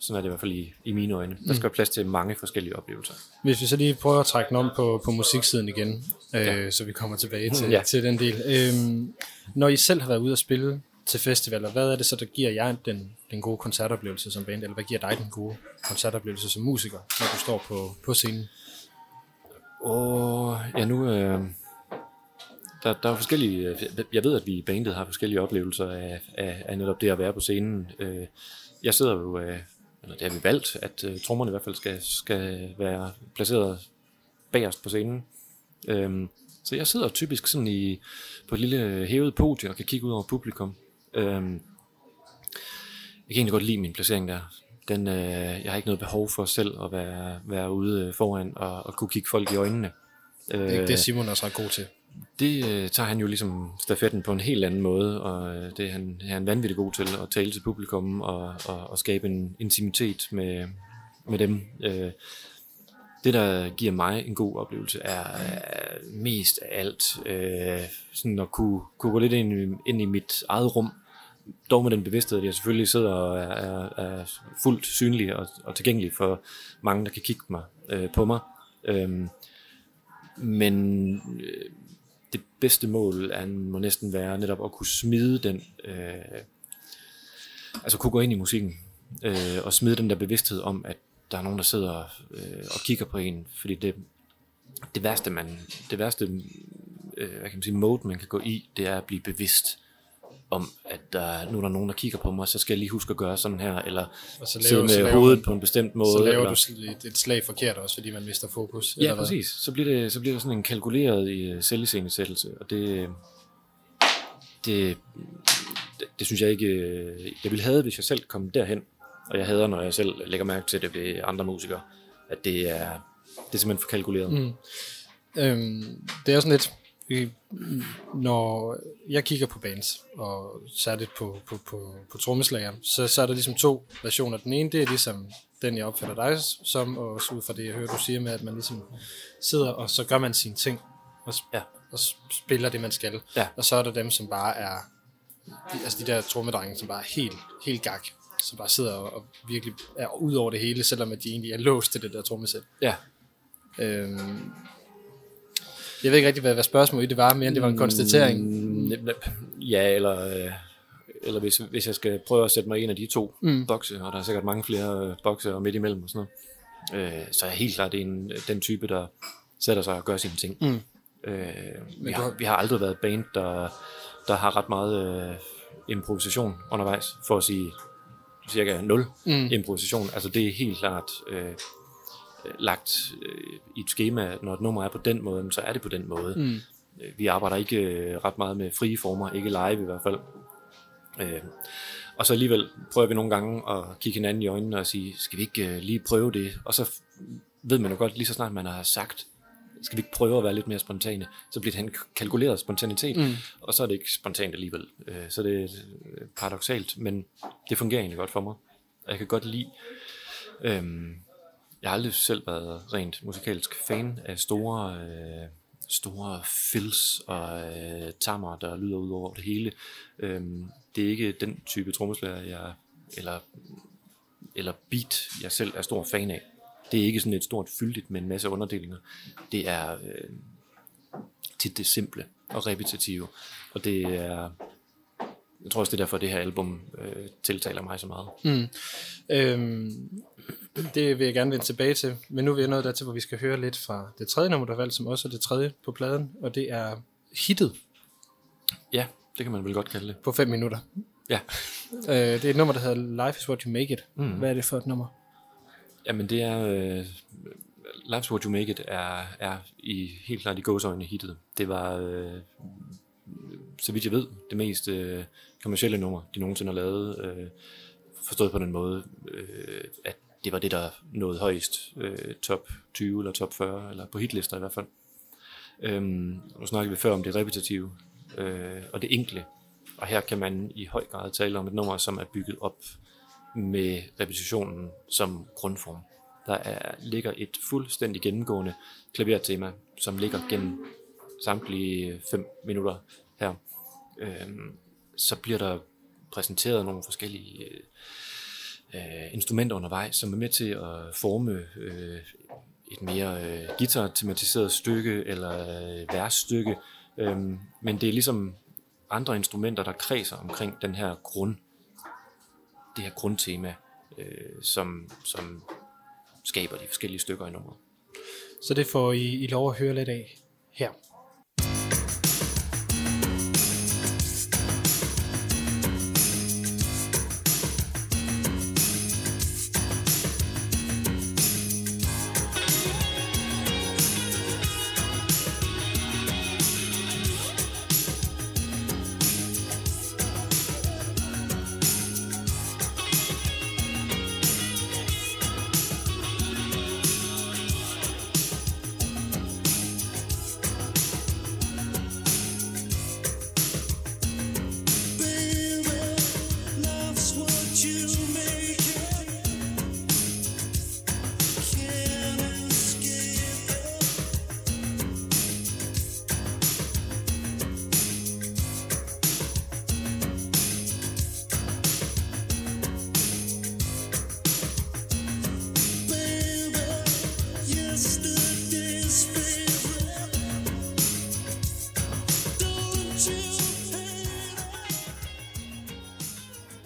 B: sådan er det i hvert fald i, i mine øjne. Der skal være plads til mange forskellige oplevelser.
A: Hvis vi så lige prøver at trække den om på, på musiksiden igen, øh, ja. så vi kommer tilbage til, ja. til den del. Øh, når I selv har været ude at spille til festivaler, hvad er det så, der giver jer den, den gode koncertoplevelse som band, eller hvad giver dig den gode koncertoplevelse som musiker, når du står på, på scenen?
B: Åh, ja nu... Øh, der, der er forskellige... Jeg ved, at vi i bandet har forskellige oplevelser af, af, af netop det at være på scenen. Øh, jeg sidder jo... Øh, eller det har vi valgt, at øh, trommerne i hvert fald skal, skal være placeret bagerst på scenen. Øh, så jeg sidder typisk sådan i, på et lille hævet podium og kan kigge ud over publikum. Øhm, jeg kan egentlig godt lide min placering der. Den, øh, jeg har ikke noget behov for selv at være, være ude foran og, og kunne kigge folk i øjnene.
A: Øh, det er det, Simon er så god til.
B: Det øh, tager han jo ligesom stafetten på en helt anden måde, og øh, det er han, er han vanvittigt god til at tale til publikum og, og, og skabe en intimitet med, med dem. Øh, det, der giver mig en god oplevelse, er, er mest af alt øh, sådan at kunne, kunne gå lidt ind i, ind i mit eget rum, dog med den bevidsthed, at jeg selvfølgelig sidder og er, er, er fuldt synlig og, og tilgængelig for mange, der kan kigge mig, øh, på mig. Øh, men øh, bedste mål er, må næsten være netop at kunne smide den, øh, altså kunne gå ind i musikken, øh, og smide den der bevidsthed om, at der er nogen, der sidder øh, og kigger på en, fordi det, det værste, man, det værste øh, hvad kan man sige, mode, man kan gå i, det er at blive bevidst om, at der, nu er der nogen, der kigger på mig, så skal jeg lige huske at gøre sådan her, eller
A: Og så
B: sidde
A: laver, så
B: med
A: laver,
B: hovedet
A: man,
B: på en bestemt måde.
A: så laver
B: eller,
A: du et, slag forkert også, fordi man mister fokus.
B: Ja,
A: eller hvad?
B: præcis. Så bliver det, så bliver det sådan en kalkuleret i selviscenesættelse, og det, det, det, det synes jeg ikke, øh, jeg ville have, hvis jeg selv kom derhen, og jeg hader, når jeg selv lægger mærke til det ved andre musikere, at det er, det er simpelthen for kalkuleret. Mm.
A: Øhm, det er sådan lidt, øh, når jeg kigger på bands, og særligt på, på, på, på trommeslager, så, så er der ligesom to versioner. Den ene, det er ligesom den, jeg opfatter dig som, og også ud fra det, jeg hører, du siger med, at man ligesom sidder, og så gør man sine ting, og,
B: Ja.
A: og spiller det, man skal.
B: Ja.
A: Og så er der dem, som bare er, de, altså de der trommedrenge, som bare er helt, helt gak, som bare sidder og, og virkelig er ud over det hele, selvom at de egentlig er låst til det der trommesæt.
B: Ja,
A: Øhm, jeg ved ikke rigtig, hvad, hvad spørgsmålet i det var, mere end det var en konstatering.
B: Mm, Ja, eller, øh, eller hvis, hvis jeg skal prøve at sætte mig i en af de to mm. bokse, og der er sikkert mange flere øh, bokse og midt imellem og sådan noget, øh, så er jeg helt klart en, den type, der sætter sig og gør sine ting. Mm. Øh, vi, har, vi har aldrig været et band, der, der har ret meget øh, improvisation undervejs, for at sige cirka 0 mm. improvisation. Altså det er helt klart øh, lagt øh, i et schema, når et nummer er på den måde, så er det på den måde. Mm. Vi arbejder ikke øh, ret meget med frie former, ikke live i hvert fald. Øh, og så alligevel prøver vi nogle gange at kigge hinanden i øjnene og sige, skal vi ikke øh, lige prøve det? Og så ved man jo godt, lige så snart man har sagt, skal vi ikke prøve at være lidt mere spontane, så bliver det en kalkuleret spontanitet, mm. og så er det ikke spontant alligevel. Øh, så det er øh, paradoxalt, men det fungerer egentlig godt for mig. Og jeg kan godt lide, øhm, jeg har aldrig selv været rent musikalsk fan af store, øh, store fills og øh, tammer, der lyder ud over det hele. Øhm, det er ikke den type trommeslager, jeg, eller, eller beat, jeg selv er stor fan af. Det er ikke sådan et stort fyldigt med en masse underdelinger. Det er øh, tit det simple og repetitive. Og det er, jeg tror også, det er derfor, det her album øh, tiltaler mig så meget. Mm.
A: Øhm, det vil jeg gerne vende tilbage til, men nu er vi nået dertil, hvor vi skal høre lidt fra det tredje nummer, der er valgt, som også er det tredje på pladen, og det er hittet
B: Ja, det kan man vel godt kalde det.
A: på 5 minutter.
B: Ja,
A: Øh, det er et nummer, der hedder Life is what you make it. Mm. Hvad er det for et nummer?
B: Jamen det er, øh, Life's What You Make It er, er i, helt klart i gåsøjne hittet. Det var, øh, så vidt jeg ved, det mest øh, kommercielle nummer, de nogensinde har lavet. Øh, forstået på den måde, øh, at det var det, der nåede højst øh, top 20 eller top 40, eller på hitlister i hvert fald. Øhm, nu snakkede vi før om det repetitive øh, og det enkle. Og her kan man i høj grad tale om et nummer, som er bygget op med repetitionen som grundform. Der er, ligger et fuldstændig gennemgående klavertema, som ligger gennem samtlige fem minutter her. Øhm, så bliver der præsenteret nogle forskellige øh, øh, instrumenter undervejs, som er med til at forme øh, et mere øh, guitar-tematiseret stykke eller øh, versstykke. Øh, men det er ligesom andre instrumenter, der kredser omkring den her grund, det her grundtema, øh, som, som skaber de forskellige stykker i nummeret.
A: Så det får I, I lov at høre lidt af her.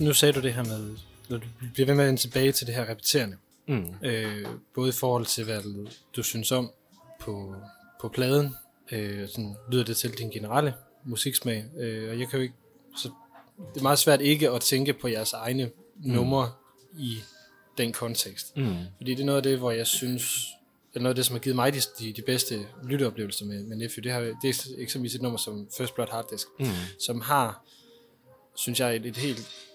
A: Nu sagde du det her med, når du bliver ved med at vende tilbage til det her repeterende.
B: Mm.
A: Øh, både i forhold til, hvad du, synes om på, på pladen, øh, sådan lyder det til din generelle musiksmag. Øh, og jeg kan jo ikke, så det er meget svært ikke at tænke på jeres egne mm. numre i den kontekst.
B: Mm.
A: Fordi det er noget af det, hvor jeg synes, eller noget af det, som har givet mig de, de, de bedste lytteoplevelser med, med Nephew, det, har, det er eksempelvis et nummer som First Blood Hard Disk,
B: Mm.
A: som har, synes jeg, et, et helt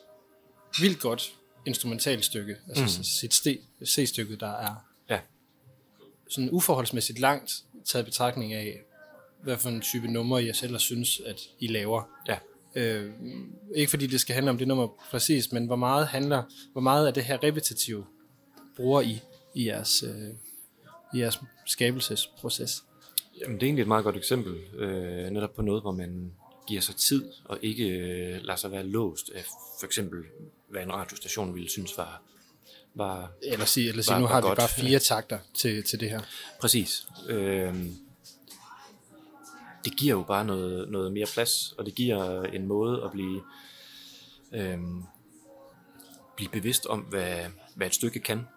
A: vildt godt instrumentalt stykke, altså mm. sit C-stykke, der er
B: Ja.
A: sådan uforholdsmæssigt langt taget betragtning af, hvad for en type nummer jeg selv synes, at I laver.
B: Ja.
A: Øh, ikke fordi det skal handle om det nummer præcis, men hvor meget handler, hvor meget af det her repetitive bruger I i jeres, øh, i jeres skabelsesproces?
B: Jamen, det er egentlig et meget godt eksempel, øh, netop på noget, hvor man giver sig tid, og ikke øh, lader sig være låst af for eksempel, hvad en radiostation ville synes var, var
A: Eller sige, eller sige
B: Var-
A: nu har vi
B: godt.
A: bare fire takter til, til det her.
B: Præcis. Øhm, det giver jo bare noget, noget mere plads, og det giver en måde at blive, øhm, blive bevidst om, hvad, hvad et stykke kan.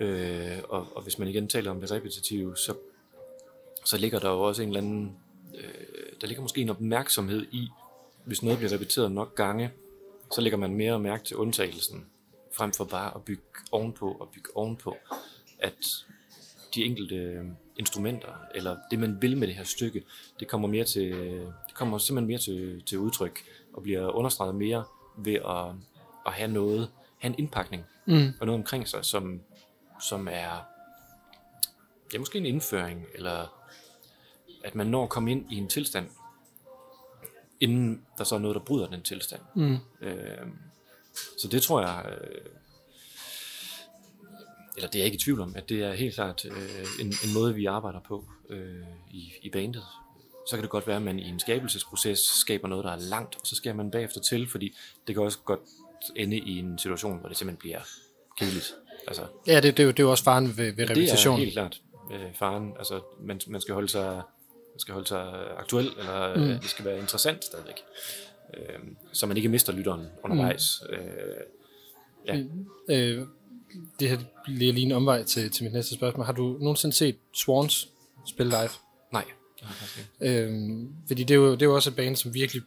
B: Øh, og, og hvis man igen taler om det repetitive, så, så ligger der jo også en eller anden, øh, der ligger måske en opmærksomhed i, hvis noget bliver repeteret nok gange, så lægger man mere mærke til undtagelsen, frem for bare at bygge ovenpå og bygge ovenpå, at de enkelte øh, instrumenter, eller det man vil med det her stykke, det kommer, mere til, det kommer simpelthen mere til, til udtryk, og bliver understreget mere ved at, at have noget, have en indpakning,
A: Mm.
B: og noget omkring sig, som, som er ja, måske en indføring, eller at man når at komme ind i en tilstand, inden der så er noget, der bryder den tilstand.
A: Mm.
B: Øh, så det tror jeg, øh, eller det er jeg ikke i tvivl om, at det er helt klart øh, en, en måde, vi arbejder på øh, i, i bandet. Så kan det godt være, at man i en skabelsesproces skaber noget, der er langt, og så skal man bagefter til, fordi det kan også godt ende i en situation, hvor det simpelthen bliver kedeligt. Altså,
A: Ja, det, det, er jo, det er jo også faren ved, ved
B: det er
A: repetition.
B: helt klart øh, faren. Altså, man, man skal holde sig man skal holde sig aktuel, eller mm. det skal være interessant stadigvæk. Øh, så man ikke mister lytteren undervejs. Mm. Øh, ja.
A: Øh, det her bliver lige en omvej til, til mit næste spørgsmål. Har du nogensinde set Swans spille live?
B: Nej. ikke.
A: Øhm, fordi det er, jo, det er jo også et band, som virkelig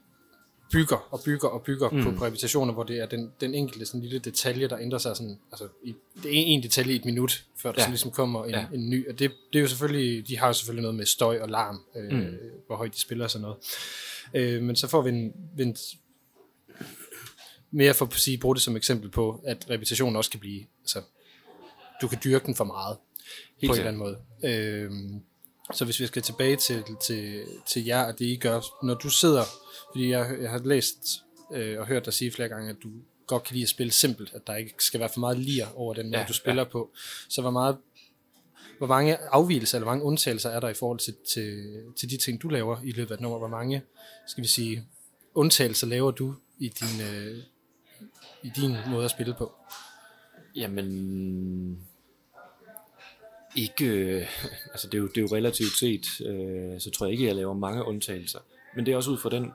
A: bygger og bygger og bygger mm. på, på repetitioner, hvor det er den, den enkelte sådan lille detalje, der ændrer sig sådan, altså i, det er en, detalje i et minut, før der
B: Ja.
A: sådan ligesom kommer en,
B: Ja.
A: en ny, og det, det er jo selvfølgelig, de har jo selvfølgelig noget med støj og larm, øh,
B: Mm.
A: hvor højt de spiller og sådan noget. Øh, men så får vi en, en mere for at sige, bruge det som eksempel på, at repetition også kan blive, altså, du kan dyrke den for meget,
B: Helt
A: på en eller anden måde. Øhm, så hvis vi skal tilbage til, til, til jer og det I gør, når du sidder, fordi jeg, jeg har læst øh, og hørt dig sige flere gange, at du godt kan lide at spille simpelt, at der ikke skal være for meget lir over den måde,
B: Ja,
A: du spiller ja. på. Så hvor meget hvor mange afvielser eller mange undtagelser er der i forhold til, til, til de ting, du laver i løbet af et nummer? Hvor mange, skal vi sige, undtagelser laver du i din, øh, i din måde at spille på?
B: Jamen, ikke, øh, altså det er, jo, det er jo relativt set, øh, så tror jeg ikke, jeg laver mange undtagelser. Men det er også ud fra den,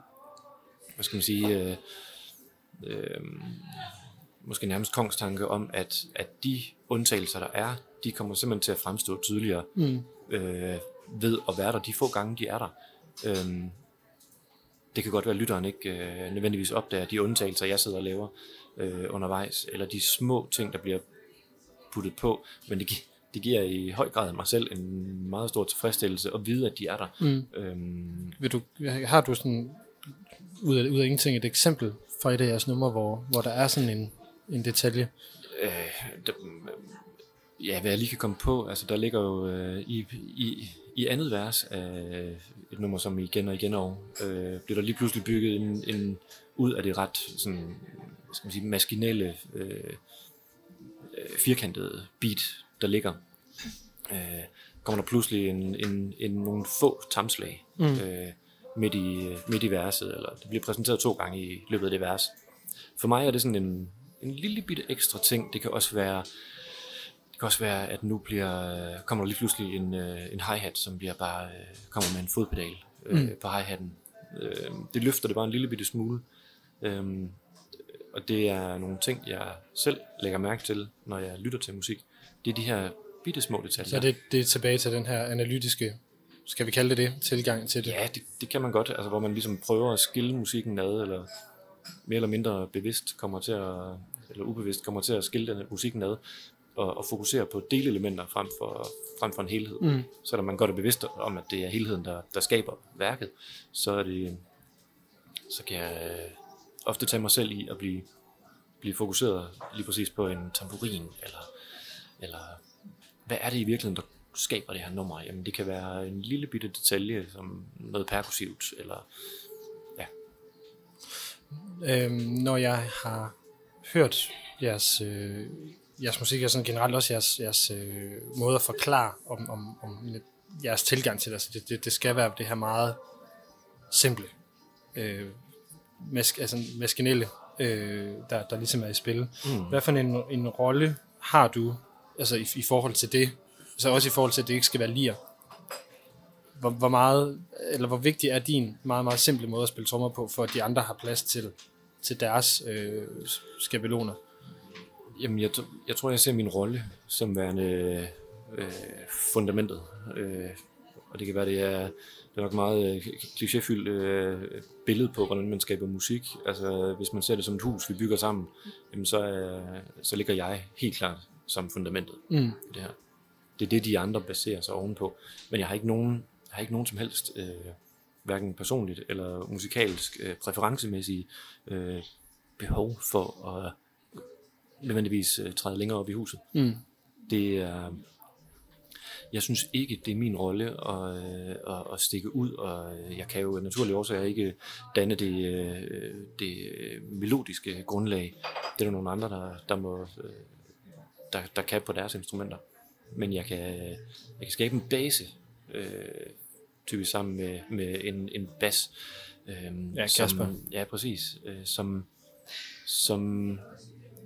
B: hvad skal man sige, øh, øh, måske nærmest kongstanke om, at, at de undtagelser, der er, de kommer simpelthen til at fremstå tydeligere
A: Mm.
B: øh, ved at være der de få gange, de er der. Øhm, det kan godt være, at lytteren ikke øh, nødvendigvis opdager de undtagelser, jeg sidder og laver øh, undervejs, eller de små ting, der bliver puttet på, men det, gi- det giver i høj grad mig selv en meget stor tilfredsstillelse at vide, at de er der.
A: Mm.
B: Øhm,
A: Vil du, har du sådan, ud af, ud af ingenting, et eksempel fra et af jeres numre, hvor, hvor der er sådan en, en detalje?
B: øh, der, ja, hvad jeg lige kan komme på, altså der ligger jo øh, i, i, i andet vers af et nummer, som igen og igen og øh, bliver der lige pludselig bygget en, en ud af det ret sådan, skal man sige, maskinelle øh, øh, firkantede beat, der ligger. Øh, kommer der pludselig en, en, en, nogle få tamslag mm. øh, midt, i, midt i verset, eller det bliver præsenteret to gange i løbet af det vers. For mig er det sådan en, en lille bitte ekstra ting. Det kan også være, det kan også være at nu bliver, kommer der lige pludselig en, øh, en hi-hat, som bliver bare, øh, kommer med en fodpedal øh, mm. på hi-hatten. Øh, det løfter det bare en lille bitte smule. Øh, og det er nogle ting, jeg selv lægger mærke til, når jeg lytter til musik. Det er de her bitte små detaljer.
A: Så det, det er tilbage til den her analytiske, skal vi kalde det det, tilgang til det?
B: Ja, det, det kan man godt, altså hvor man ligesom prøver at skille musikken ad, eller mere eller mindre bevidst kommer til at, eller ubevidst kommer til at skille den musikken ad, og, og fokusere på delelementer frem for, frem for en helhed. Mm. Selvom man godt er bevidst om, at det er helheden, der, der skaber værket, så er det, så kan jeg øh, ofte tage mig selv i at blive, blive fokuseret lige præcis på en tamburin, eller, eller hvad er det i virkeligheden, der skaber det her nummer? Jamen det kan være en lille bitte detalje, som noget perkussivt, eller ja.
A: Øhm, når jeg har hørt jeres, øh, jeres musik, og sådan generelt også jeres, jeres øh, måde at forklare om, om, om jeres tilgang til det, altså det, det, det skal være det her meget simple, øh, mask, altså maskinelle, øh, der, der ligesom er i spil. Mm. Hvad for en, en rolle har du altså i, i forhold til det? Så også i forhold til, at det ikke skal være lir. Hvor, hvor meget, eller hvor vigtig er din meget, meget simple måde at spille trommer på, for at de andre har plads til, til deres øh, skabeloner?
B: Jamen, jeg, jeg tror, jeg ser min rolle som værende øh, fundamentet. Øh, og det kan være, det er, det er nok meget øh, klichéfyldt øh, billede på, hvordan man skaber musik. Altså, hvis man ser det som et hus, vi bygger sammen, jamen, så, øh, så ligger jeg helt klart som fundamentet mm. i det her. Det er det, de andre baserer sig ovenpå. Men jeg har ikke nogen, jeg har ikke nogen som helst, øh, hverken personligt eller musikalsk, øh, præferencemæssige øh, behov for at nødvendigvis øh, træde længere op i huset. Mm. Det er, jeg synes ikke, det er min rolle at, øh, at, at stikke ud, og øh, jeg kan jo naturligt også ikke danne det, øh, det melodiske grundlag. Det er der nogle andre, der, der, må, der, der kan på deres instrumenter. Men jeg kan, jeg kan skabe en base, øh, typisk sammen med, med en, en bas.
A: Øh, ja, Kasper.
B: Som, ja, præcis. Øh, som, som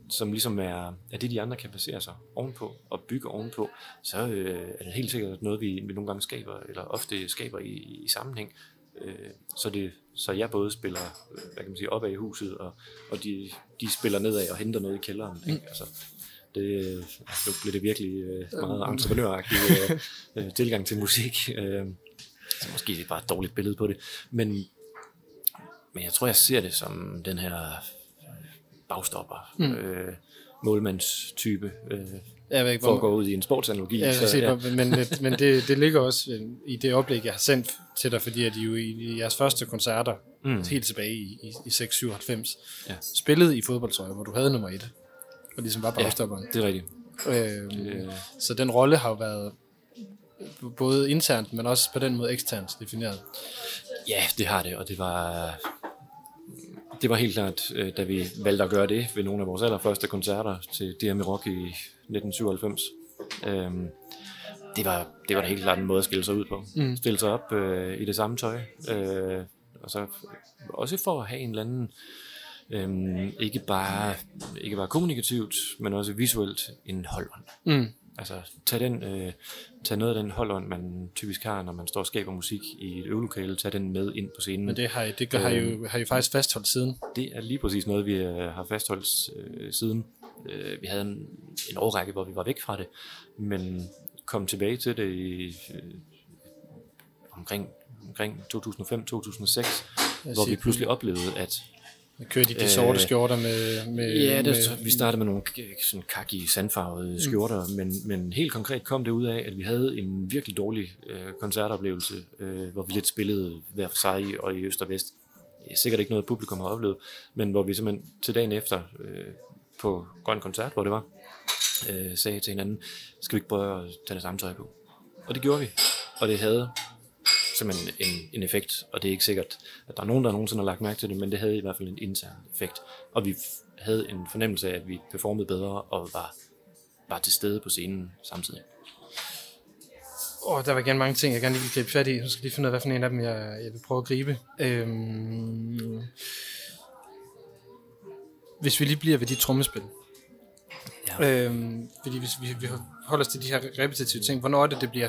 B: som ligesom er, er det, de andre kan basere sig ovenpå og bygge ovenpå, så øh, er det helt sikkert noget, vi, vi nogle gange skaber, eller ofte skaber i, i sammenhæng. Øh, så, det, så jeg både spiller øh, hvad kan man sige, opad i huset, og, og de, de spiller nedad og henter noget i kælderen. Ikke? Mm. Altså, det, nu bliver det virkelig øh, meget entreprenøragtig øh, øh, tilgang til musik. Øh, så måske det er bare et dårligt billede på det. Men, men jeg tror, jeg ser det som den her bagstopper, mm. øh, målmandstype, øh, jeg ved ikke, for at gå ud i en sportsanalogi.
A: Ja, så, ja. men men det, det ligger også øh, i det oplæg, jeg har sendt til dig, fordi at I jo i, jeres første koncerter, mm. helt tilbage i, i, i 6-97, ja. spillede i fodboldtrøje, hvor du havde nummer et, og ligesom var bagstopperen.
B: Ja, det er rigtigt.
A: Øh, det... Så den rolle har jo været både internt, men også på den måde eksternt defineret.
B: Ja, det har det, og det var det var helt klart, øh, da vi valgte at gøre det ved nogle af vores allerførste koncerter til DM Rock i 1997. Øhm, det var, det var da helt klart en måde at skille sig ud på. Mm. Stille sig op øh, i det samme tøj. Øh, og så også for at have en eller anden, øh, ikke, bare, ikke bare kommunikativt, men også visuelt en holdånd. Mm. Altså, tag, den, øh, tag noget af den holdånd, man typisk har, når man står og skaber musik i et øvelokale, tag den med ind på scenen.
A: Men det har, det gør, øh, har, I jo, har I faktisk fastholdt siden?
B: Det er lige præcis noget, vi øh, har fastholdt øh, siden. Øh, vi havde en, en årrække, hvor vi var væk fra det, men kom tilbage til det i, øh, omkring, omkring 2005-2006, hvor vi pludselig oplevede, at
A: Kører de de sorte øh, skjorter med... med
B: ja, det, med, vi startede med nogle sådan kaki sandfarvede mm. skjorter, mm. men, men helt konkret kom det ud af, at vi havde en virkelig dårlig øh, koncertoplevelse, øh, hvor vi lidt spillede hver for sig og i øst og vest. Er sikkert ikke noget, publikum har oplevet, men hvor vi simpelthen til dagen efter øh, på Grøn Koncert, hvor det var, øh, sagde til hinanden, skal vi ikke prøve at tage det samme tøj på? Og det gjorde vi, og det havde simpelthen en, en effekt, og det er ikke sikkert, at der er nogen, der nogensinde har lagt mærke til det, men det havde i hvert fald en intern effekt. Og vi havde en fornemmelse af, at vi performede bedre og var, var til stede på scenen samtidig.
A: Åh, oh, der var igen mange ting, jeg gerne lige vil gribe fat i. Nu skal jeg lige finde ud af, hvad for en af dem, jeg, jeg vil prøve at gribe. Øhm, hvis vi lige bliver ved de trommespil. Ja. Øhm, fordi hvis vi, vi holder os til de her repetitive ting, hvornår er det, det bliver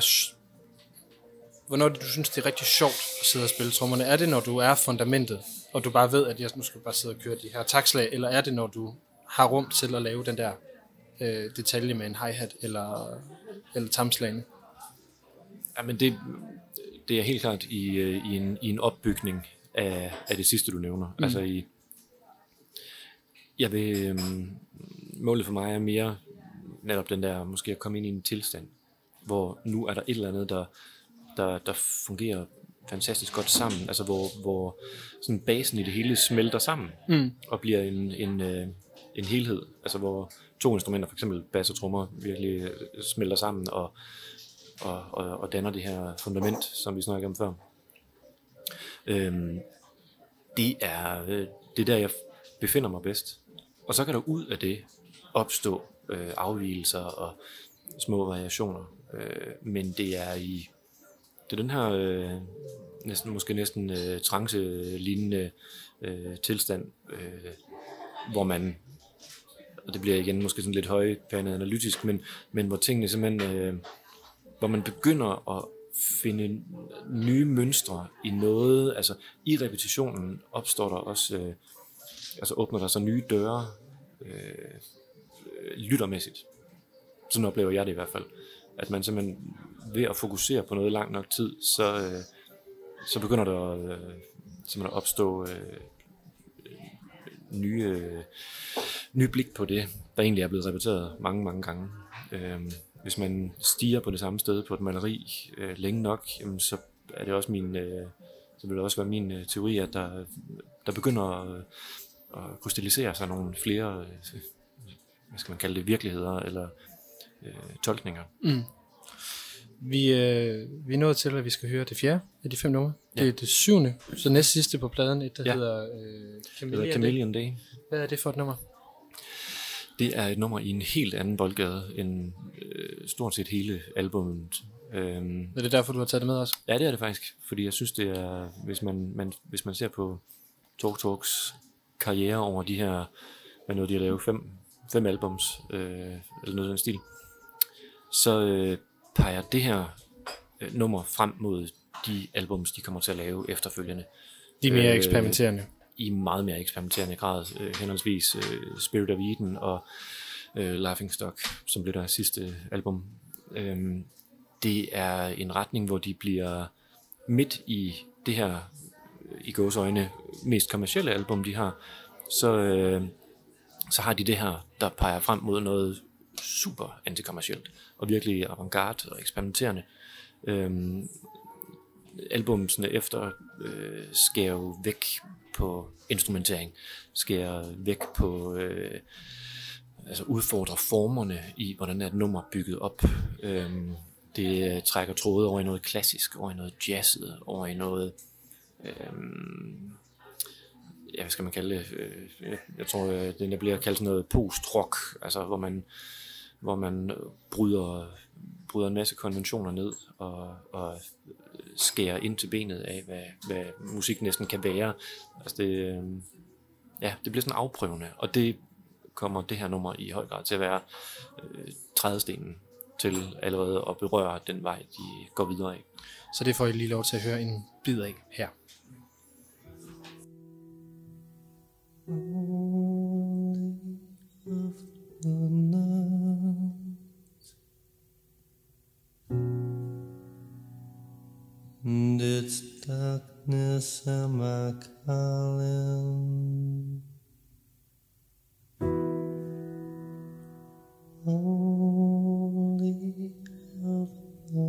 A: hvornår det, du synes, det er rigtig sjovt at sidde og spille trommerne? Er det, når du er fundamentet, og du bare ved, at jeg nu skal bare sidde og køre de her takslag, eller er det, når du har rum til at lave den der øh, detalje med en hi-hat eller, eller tamslagene?
B: Ja, men det, det er helt klart i, øh, i, en, i en opbygning af, af det sidste, du nævner. Mm. Altså i, Jeg vil, øh, målet for mig er mere netop den der, måske at komme ind i en tilstand, hvor nu er der et eller andet, der, der, der fungerer fantastisk godt sammen, altså hvor, hvor sådan basen i det hele smelter sammen, mm. og bliver en, en, øh, en helhed, altså hvor to instrumenter, for eksempel bass og trommer, virkelig øh, smelter sammen og, og, og, og danner det her fundament, som vi snakkede om før. Øhm, det er øh, det er der, jeg befinder mig bedst. Og så kan der ud af det opstå øh, afvielser og små variationer. Øh, men det er i det er den her øh, næsten måske næsten øh, trance-lignende øh, tilstand, øh, hvor man og det bliver igen måske sådan lidt højpandet analytisk, men, men hvor tingene simpelthen, øh, hvor man begynder at finde nye mønstre i noget, altså i repetitionen opstår der også, øh, altså åbner der så nye døre, øh, lyttermæssigt. Sådan oplever jeg det i hvert fald. At man simpelthen ved at fokusere på noget lang nok tid, så, øh, så begynder der øh, simpelthen at opstå øh, nye, øh, nye blik på det, der egentlig er blevet repeteret mange, mange gange. Øh, hvis man stiger på det samme sted på et maleri øh, længe nok, jamen, så er det også min, øh, så vil det også være min øh, teori, at der, der begynder at, at krystallisere sig nogle flere, øh, hvad skal man kalde det, virkeligheder eller øh, tolkninger. Mm.
A: Vi, øh, vi er nået til, at vi skal høre det fjerde af de fem numre. Ja. Det er det syvende, så næst sidste på pladen, et der ja. hedder øh,
B: Chameleon, Chameleon Day. Day.
A: Hvad er det for et nummer?
B: Det er et nummer i en helt anden boldgade end øh, stort set hele albumet.
A: Øhm, er det derfor, du har taget det med også?
B: Ja, det er det faktisk. Fordi jeg synes, det er, hvis man, man, hvis man ser på Talk Talks karriere over de her, hvad noget de har lavet, fem, fem albums, øh, eller noget af den stil, så øh, peger det her øh, nummer frem mod de albums, de kommer til at lave efterfølgende.
A: De er mere øh, eksperimenterende.
B: I meget mere eksperimenterende grad, øh, henholdsvis øh, Spirit of Eden og øh, Laughing Stock, som blev deres sidste album. Øh, det er en retning, hvor de bliver midt i det her, i gås øjne, mest kommercielle album, de har, så, øh, så har de det her, der peger frem mod noget super antikommercielt og virkelig avantgarde og eksperimenterende. Øhm, albumsene efter øh, skærer jo væk på instrumentering, skærer væk på øh, altså udfordrer formerne i, hvordan er et nummer bygget op. Øhm, det trækker tråde over i noget klassisk, over i noget jazzet, over i noget øhm, ja, hvad skal man kalde det? Øh, jeg, tror, øh, det bliver kaldt sådan noget post-rock, altså hvor man hvor man bryder, bryder en masse konventioner ned og, og skærer ind til benet af, hvad, hvad musik næsten kan være. Altså det, øh, ja, det bliver sådan afprøvende, og det kommer det her nummer i høj grad til at være øh, trædestenen til allerede at berøre den vej, de går videre af.
A: Så det får I lige lov til at høre en bid af her. And it's darkness am I calling? Only of the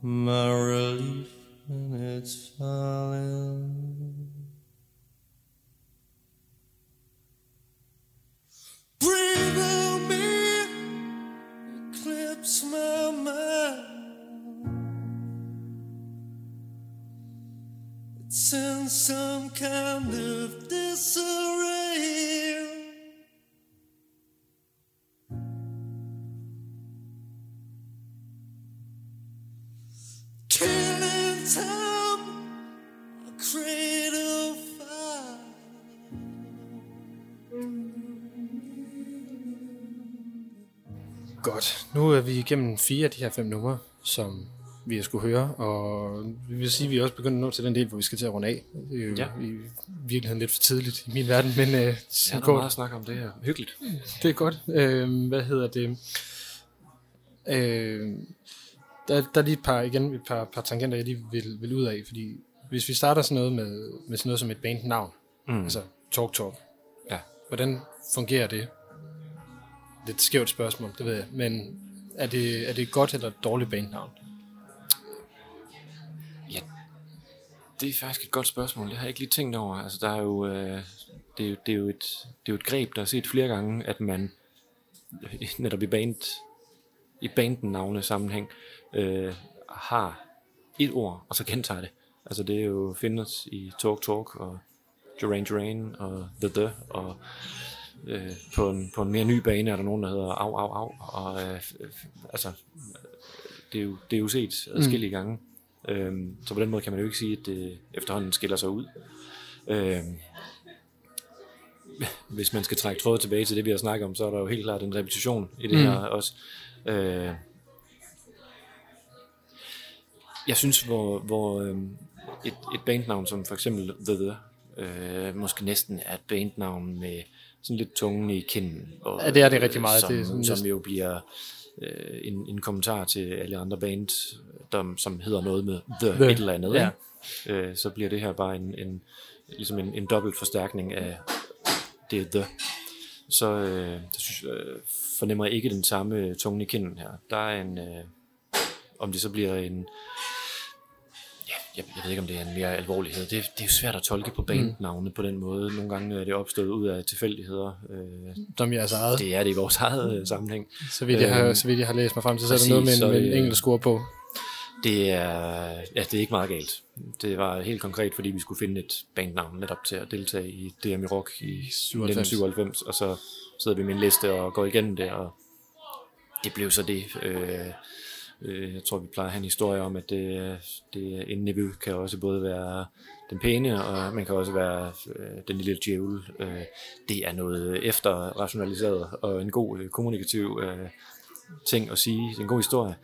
A: My relief when it's falling slips my. It's in some kind of disarray. Godt. Nu er vi igennem fire af de her fem numre, som vi har skulle høre, og vi vil sige, at vi er også begyndt at nå til den del, hvor vi skal til at runde af. Det er jo ja. i virkeligheden lidt for tidligt i min verden, men... Øh,
B: jeg har meget at snakke om det her. Hyggeligt.
A: Det er godt. Øh, hvad hedder det? Øh, der, der er lige et par, igen et par, par tangenter, jeg lige vil, vil ud af, fordi hvis vi starter sådan noget med, med sådan noget som et bandnavn, mm. altså Talk Talk,
B: Ja.
A: hvordan fungerer det? Lidt skævt spørgsmål, det ved jeg, men er det, er det et godt eller et dårligt bandnavn?
B: Ja, det er faktisk et godt spørgsmål. Det har jeg ikke lige tænkt over. Altså, der er jo, øh, det, er jo, det, er jo et, det er jo et greb, der er set flere gange, at man netop i band, i banden navne sammenhæng, øh, har et ord, og så gentager det. Altså det er jo findes i Talk Talk, og Duran Duran, og The The, og øh, på, en, på en mere ny bane er der nogen, der hedder Au Au Au, og øh, altså, det er jo, det er jo set adskillige mm. gange. Øhm, så på den måde kan man jo ikke sige, at det efterhånden skiller sig ud. Øhm, hvis man skal trække trådet tilbage til det, vi har snakket om, så er der jo helt klart en repetition i det mm. her også. Øh, jeg synes, hvor, hvor øhm, et, et bandnavn som for eksempel The The, øh, måske næsten er et bandnavn med sådan lidt tungen i kinden. Og,
A: Ja, det er det rigtig meget.
B: Som,
A: Det er sådan
B: som
A: næsten-
B: jo bliver øh, en, en kommentar til alle andre bands, der, som hedder noget med The,
A: The,
B: et eller andet.
A: ja.
B: Øh, så bliver det her bare en, en, ligesom en, en dobbelt forstærkning af det The. Så øh, det synes, øh, fornemmer jeg ikke den samme tunge i kinden her. Der er en, øh, om det så bliver en, jeg, jeg ved ikke om det er en mere alvorlighed. Det, det er jo svært at tolke på bandnavne mm. på den måde. Nogle gange er det opstået ud af tilfældigheder. Øh,
A: Som jeres eget.
B: det er det i vores eget øh, sammenhæng.
A: Så vidt, jeg har,
B: Øhm,
A: så vidt jeg har læst mig frem til, så er der noget med en, med en
B: det-
A: engelsk ord på.
B: Det er, ja, det er ikke meget galt. Det var helt konkret, fordi vi skulle finde et bandnavn netop til at deltage i DM i Rock i 1997, og så sidder vi med en liste og går igennem det, og det blev så det. Øh, øh, jeg tror, vi plejer at have en historie om, at det, det, en nevø kan også både være den pæne, og man kan også være øh, den lille djævel. Øh, det er noget efter rationaliseret og en god øh, kommunikativ øh, ting at sige. Det er en god historie.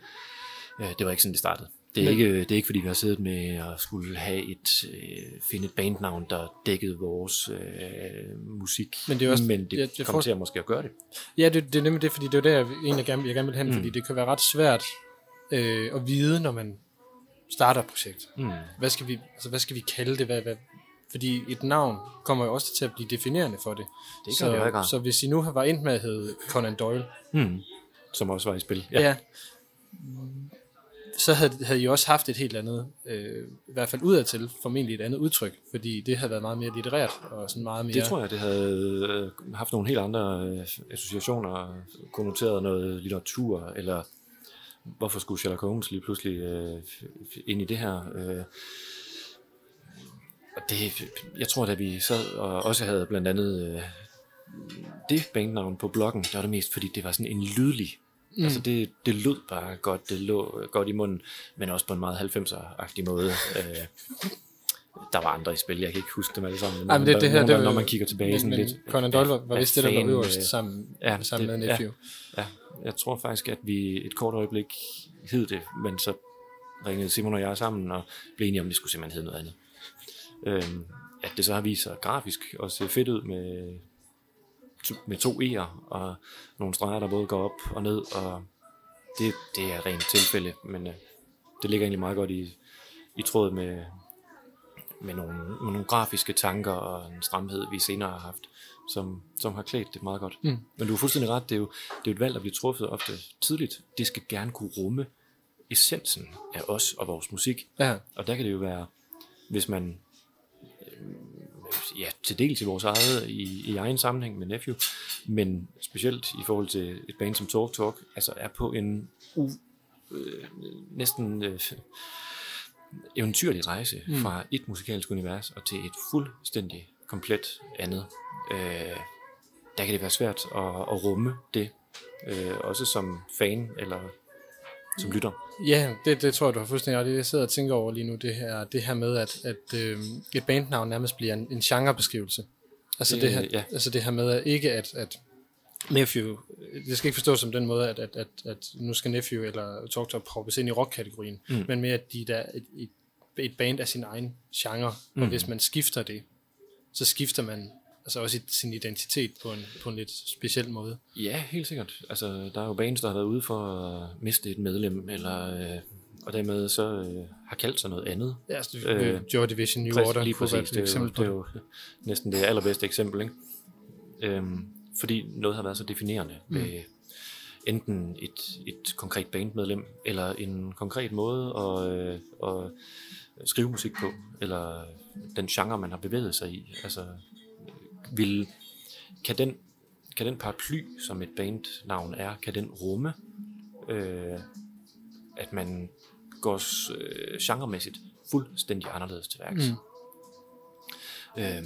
B: Øh, det var ikke sådan, det startede. Det er, ikke, det er ikke, fordi vi har siddet med at skulle have et, øh, finde et bandnavn, der dækkede vores øh, musik.
A: Men det er også-
B: men det
A: jeg- jeg
B: kommer
A: får-
B: til at måske at gøre det.
A: Ja, det, det er nemlig det, fordi det er der, jeg egentlig gerne, jeg gerne vil hen, mm. fordi det kan være ret svært øh, at vide, når man starter et projekt.
B: Mm.
A: Hvad skal vi, altså, hvad skal vi kalde det? Hvad, hvad, fordi et navn kommer jo også til at blive definerende for det.
B: Det
A: så,
B: det
A: så hvis I nu var endt med at hedde Conan Doyle,
B: Mm. Som også var i spil.
A: ja. ja så havde, havde I også haft et helt andet, øh, i hvert fald udadtil, formentlig et andet udtryk, fordi det havde været meget mere litterært, og sådan meget mere...
B: Det tror jeg, det havde øh, haft nogle helt andre øh, associationer, konnoteret noget litteratur, eller hvorfor skulle Sherlock Holmes lige pludselig øh, ind i det her? Øh, og det, jeg tror, da vi sad og også havde blandt andet øh, det bandnavn på bloggen, det var det mest, fordi det var sådan en lydlig. Mm. Altså det, det lød bare godt, det lå godt i munden, men også på en meget 90'er-agtig måde. Der var andre i spil, jeg kan ikke huske dem alle sammen.
A: Ej, men det,
B: der-
A: det her, det
B: gange,
A: var,
B: når man kigger tilbage
A: men,
B: sådan
A: men
B: lidt.
A: Conan Doyle var, var vist det, der
B: fanden,
A: øverst
B: øh,
A: sammen,
B: ja,
A: sammen
B: det-
A: med Nephew.
B: Ja, jeg tror faktisk, at vi et kort øjeblik hed det, men så ringede Simon og jeg sammen og blev enige om, at det skulle simpelthen hedde noget andet. Øhm, at det så har vist sig grafisk og se fedt ud med, to, med to E'er og nogle streger, der både går op og ned, og det, det er rent tilfælde, men øh, det ligger egentlig meget godt i, i tråd med, med nogle, med nogle grafiske tanker og en stramhed, vi senere har haft, som, som har klædt det meget godt. Mm. Men du er fuldstændig ret, det er, jo, det er jo et valg, der bliver truffet ofte tidligt. Det skal gerne kunne rumme essensen af os og vores musik.
A: Ja.
B: Og der kan det jo være, hvis man ja, til dels i vores eget, i, i egen sammenhæng med Nephew, men specielt i forhold til et band som Talk Talk, altså er på en u, øh, næsten øh, eventyrlig rejse mm. fra et musikalsk univers og til et fuldstændig komplet andet. Øh, der kan det være svært at, at rumme det, øh, også som fan eller som lytter.
A: Ja, det, det tror jeg, du har fuldstændig ret i. Jeg sidder og tænker over lige nu, det her, det her med, at, at øh, et bandnavn nærmest bliver en, en genrebeskrivelse. Altså det,
B: Det-
A: her,
B: ja.
A: altså det her med, at ikke at, at Nephew, det skal ikke forstås som den måde, at, at, at, at nu skal Nephew eller Talk Talk proppes ind i rock-kategorien, mm. men mere, at de der et, et, et band af sin egen genre, mm. og hvis man skifter det, så skifter man altså også sin identitet på en, på en lidt speciel måde.
B: Ja, helt sikkert. Altså, der er jo bands, der har været ude for at miste et medlem, eller, øh, og dermed så øh, har kaldt sig noget andet.
A: Ja, altså, øh, Joy Division New Order
B: lige
A: kunne være
B: præcis.
A: et
B: Det er,
A: eksempel på
B: det er jo næsten det allerbedste eksempel, ikke? Øhm, fordi noget har været så definerende mm. med enten et, et konkret bandmedlem, eller en konkret måde at, øh, at skrive musik på, eller den genre, man har bevæget sig i. Altså, vil, kan, den, kan den paraply, som et bandnavn er, kan den rumme, øh, at man går øh, genremæssigt fuldstændig anderledes til værks. Mm. Øh,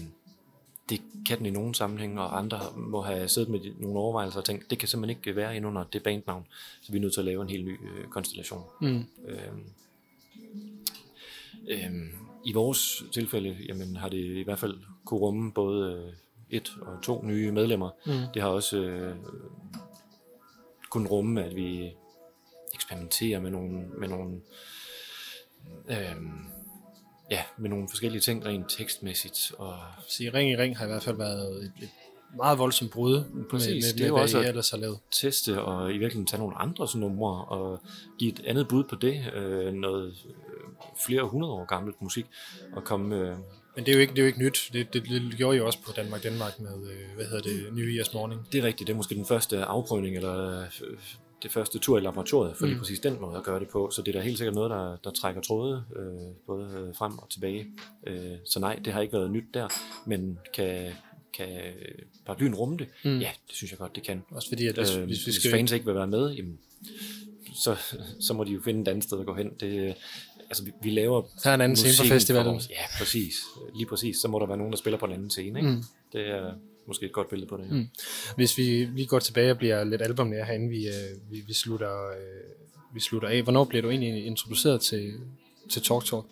B: det kan den i nogle sammenhænge, og andre må have siddet med nogle overvejelser og tænkt, det kan simpelthen ikke være ind under det bandnavn, så vi er nødt til at lave en helt ny øh, konstellation. Mm. Øh, øh, I vores tilfælde, jamen, har det i hvert fald kunne rumme både øh, et og to nye medlemmer. Mm. Det har også øh, kun rumme, at vi eksperimenterer med nogle, med nogle øh, ja, med nogle forskellige ting rent tekstmæssigt. Og
A: Så Ring i Ring har i hvert fald været et, et meget voldsomt brud
B: Præcis,
A: med, med,
B: det
A: med
B: er jo
A: hvad
B: også
A: I
B: at-
A: ellers har lavet.
B: teste og i virkeligheden tage nogle andre sådan numre og give et andet bud på det, øh, noget øh, flere hundrede år gammelt musik, og komme øh,
A: Men det er jo ikke, det er jo ikke nyt. Det, det, det gjorde I jo også på Danmark Danmark med, øh, hvad hedder det, New Year's Morning.
B: Det er rigtigt, det er måske den første afprøvning, eller øh, det første tur i laboratoriet, for mm. lige præcis den måde at gøre det på. Så det er da helt sikkert noget, der, der trækker tråde, øh, både øh, frem og tilbage. Øh, så nej, det har ikke været nyt der, men kan, kan paraplyen rumme det? Mm. Ja, det synes jeg godt, det kan.
A: Også fordi, at hvis,
B: Øh,
A: hvis vi
B: hvis
A: skal...
B: fans ikke vil være med, jamen, så, så må de jo finde et andet sted at gå hen. Det, altså, vi, vi laver
A: Der er en anden scene på festivalen.
B: Ja, præcis. Lige præcis. Så må der være nogen, der spiller på en anden scene. Ikke? Mm. Det er måske et godt billede på det. Ja. Mm.
A: Hvis vi lige går tilbage og bliver lidt albumnære herinde, vi, øh, vi, vi, slutter, øh, vi slutter af. Hvornår bliver du egentlig introduceret til, til Talk Talk?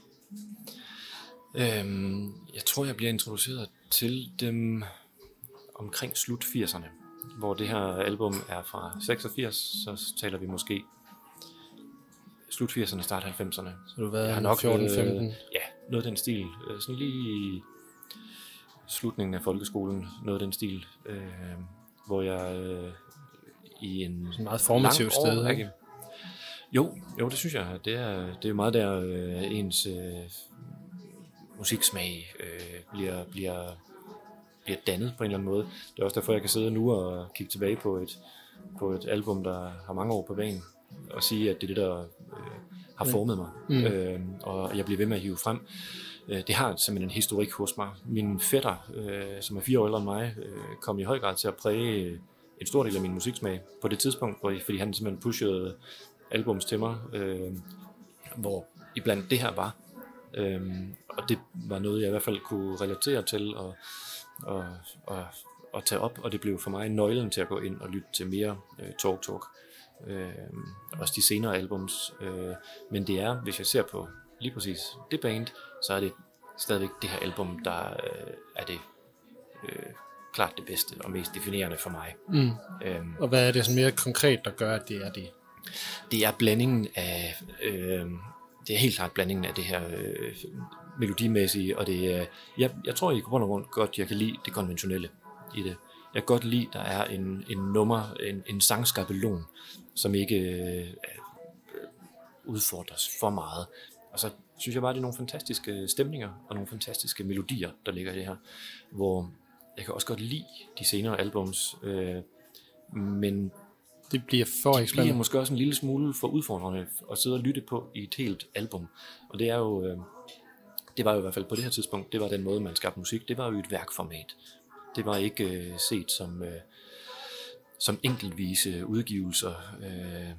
B: Øhm, jeg tror, jeg bliver introduceret til dem omkring slut 80'erne, hvor det her album er fra 86, så taler vi måske slut 80'erne, start 90'erne.
A: Så du har været
B: Jeg har nok
A: 14,
B: været,
A: 15.
B: Ja, noget af den stil. Øh, Sådan lige slutningen af folkeskolen, noget af den stil, øh, hvor jeg øh, i en
A: Sådan meget formativt sted,
B: årrække-
A: ikke?
B: Jo, jo, det synes jeg. Det er, det er meget der, øh, ens øh, musiksmag øh, bliver, bliver, bliver dannet på en eller anden måde. Det er også derfor, jeg kan sidde nu og kigge tilbage på et, på et album, der har mange år på banen, og sige, at det er det, der øh, har formet mig. Mm. Øh, og jeg bliver ved med at hive frem. Øh, det har simpelthen en historik hos mig. Min fætter, øh, som er fire år ældre end mig, øh, kom i høj grad til at præge øh, en stor del af min musiksmag på det tidspunkt, fordi han simpelthen pushede albums til mig, øh, hvor iblandt det her var. Øh, og det var noget, jeg i hvert fald kunne relatere til og, og, og, og tage op, og det blev for mig nøglen til at gå ind og lytte til mere øh, Talk Talk. Øh, også de senere albums. Øh, men det er, hvis jeg ser på lige præcis det band, så er det stadigvæk det her album, der øh, er det øh, klart det bedste og mest definerende for mig. Mm. Øhm,
A: Og hvad er det sådan mere konkret, der gør, at det er det?
B: det er blandingen af, øh, det er helt klart blandingen af det her øh, melodimæssige, og det er, jeg, jeg tror i grund og grund godt, jeg kan lide det konventionelle i det. Jeg kan godt lide, der er en, en nummer, en, en sangskabelon, som ikke øh, udfordres for meget. Og så synes jeg bare, det er nogle fantastiske stemninger og nogle fantastiske melodier, der ligger i det her, hvor jeg kan også godt lide de senere albums, øh, men
A: Det bliver for
B: bliver
A: eksperimentelt.
B: måske også en lille smule for udfordrende at sidde og lytte på i et helt album. Og det er jo, øh, det var jo i hvert fald på det her tidspunkt, det var den måde, man skabte musik, det var jo et værkformat. Det var ikke øh, set som, øh, som enkeltvise udgivelser, øh,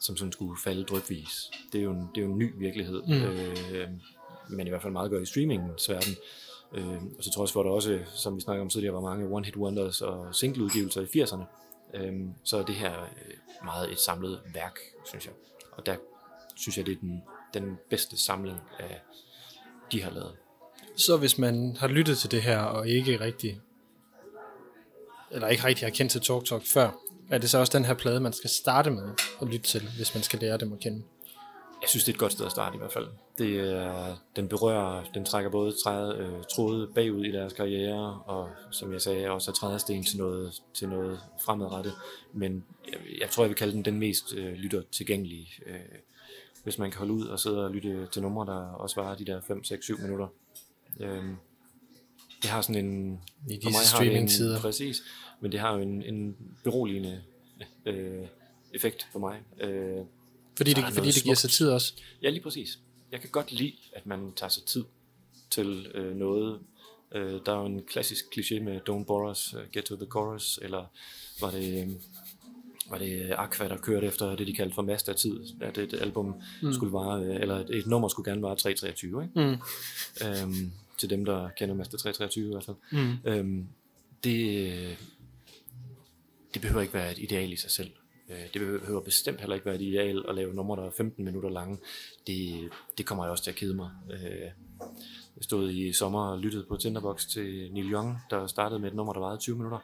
B: som sådan skulle falde drypvis. Det er jo en, det er jo en ny virkelighed, mm. øh, men i hvert fald meget godt i streamingens verden. Øh, og så tror jeg også, hvor der også, som vi snakker om tidligere, var mange one-hit wonders og singleudgivelser i 80'erne. Øhm, så er det her øh, meget et samlet værk, synes jeg. Og der synes jeg, det er den, den bedste samling af de har lavet.
A: Så hvis man har lyttet til det her, og ikke rigtig, eller ikke rigtig har kendt til Talk Talk før, er det så også den her plade, man skal starte med at lytte til, hvis man skal lære dem at kende?
B: jeg synes, det er et godt sted at starte i hvert fald. Det er, den berører, den trækker både træde, øh, tråde bagud i deres karriere, og som jeg sagde, også er trædesten til noget, til noget fremadrettet. Men jeg, jeg tror, jeg vil kalde den den mest øh, lytter tilgængelige. Øh, hvis man kan holde ud og sidde og lytte til numre, der også var de der 5, 6, 7 minutter. Øh, det har sådan en...
A: I disse streaming-tider.
B: Præcis. Men det har jo en, en beroligende øh, effekt på mig. Øh,
A: Fordi det, fordi det giver sig tid også.
B: Ja, lige præcis. Jeg kan godt lide, at man tager sig tid til øh, noget. Øh, der er jo en klassisk kliché med Don't bore us, uh, get to the chorus, eller var det, øh, var det Aqua, der kørte efter det, de kaldte for mastertid, at et album mm. skulle vare, øh, eller et, et nummer skulle gerne vare 3.23, ikke?
A: Mm.
B: Øhm, til dem, der kender Master 323 i hvert fald.
A: Mm.
B: Øhm, det, øh, det behøver ikke være et ideal i sig selv. Øh, Det behøver bestemt heller ikke være et ideal at lave numre, der er 15 minutter lange. Det, det kommer jeg også til at kede mig. Øh, Jeg stod i sommer og lyttede på Tinderbox til Neil Young, der startede med et nummer, der varede 20 minutter.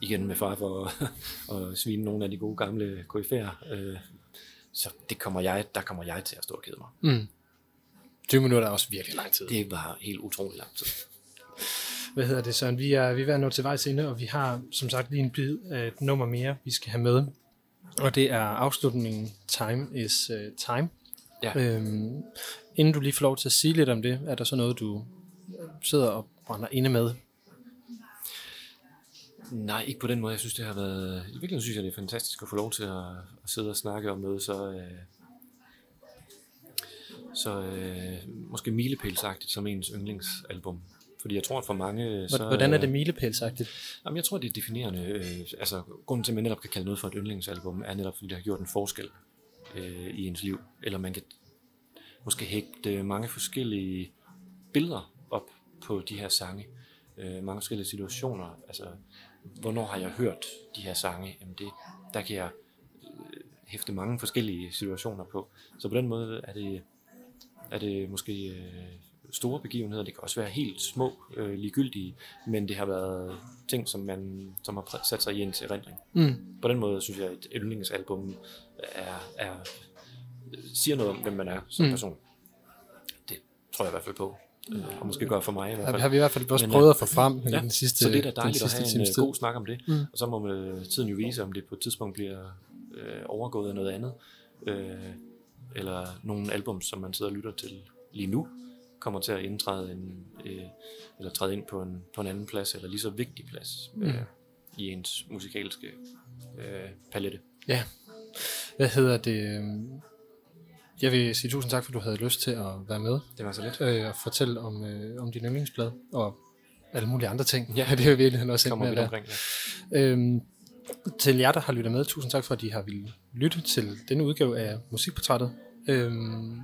B: Igen med far for at, at svine nogle af de gode gamle koryfærer. Øh, Så det kommer jeg, der kommer jeg til at stå og kede mig.
A: Mm. 20 minutter er også virkelig lang tid.
B: Det var helt utrolig lang tid.
A: Hvad hedder det, Søren? Vi er, vi er ved at nå til vejs ende, og vi har som sagt lige en bid af et nummer mere, vi skal have med. Og det er afslutningen Time is uh, Time.
B: Ja.
A: Øhm, inden du lige får lov til at sige lidt om det, er der så noget, du sidder og brænder inde med?
B: Nej, ikke på den måde. Jeg synes, det har været... I virkeligheden synes jeg, det er fantastisk at få lov til at, at sidde og snakke om noget så... Øh, så øh, måske milepælsagtigt som ens yndlingsalbum. Fordi jeg tror, at for mange... Så,
A: Hvordan er det milepælsagtigt?
B: Jamen, jeg tror, det er definerende. Øh, altså, grunden til, at man netop kan kalde noget for et yndlingsalbum, er netop, fordi det har gjort en forskel øh, i ens liv. Eller man kan måske hægte mange forskellige billeder op på de her sange. Øh, mange forskellige situationer. Altså, hvornår har jeg hørt de her sange? Jamen, det, der kan jeg øh, hæfte mange forskellige situationer på. Så på den måde er det, er det måske øh, store begivenheder. Det kan også være helt små, øh, ligegyldige, men det har været ting, som man som har sat sig i ens erindring.
A: Mm.
B: På den måde synes jeg, at et yndlingsalbum er, er, siger noget om, hvem man er som
A: Mm.
B: person. Det tror jeg i hvert fald på. Øh, og måske gør for mig i hvert
A: Har,
B: fald.
A: har vi i hvert fald også
B: Men,
A: prøvet
B: øh,
A: at få frem i
B: Ja,
A: den sidste
B: så det er da dejligt at have en øh, god snak om det.
A: Mm.
B: Og så må øh, tiden jo vise, om det på et tidspunkt bliver øh, overgået af noget andet. Øh, eller nogle album, som man sidder og lytter til lige nu, kommer til at indtræde en, øh, eller træde ind på en, på en anden plads, eller lige så vigtig plads øh, i ens musikalske øh, palette.
A: Ja. Hvad hedder det? øhm, Jeg vil sige tusind tak, for du havde lyst til at være med
B: Det var så lidt.
A: øh, og fortælle om, øh, om din yndlingsblad og alle mulige andre ting.
B: Ja.
A: det er jo virkelig også
B: Kommer
A: med
B: omkring. Ja.
A: Øhm, til jer, der har lyttet med, tusind tak for, at I har ville lytte til denne udgave af Musikportrættet. Øhm,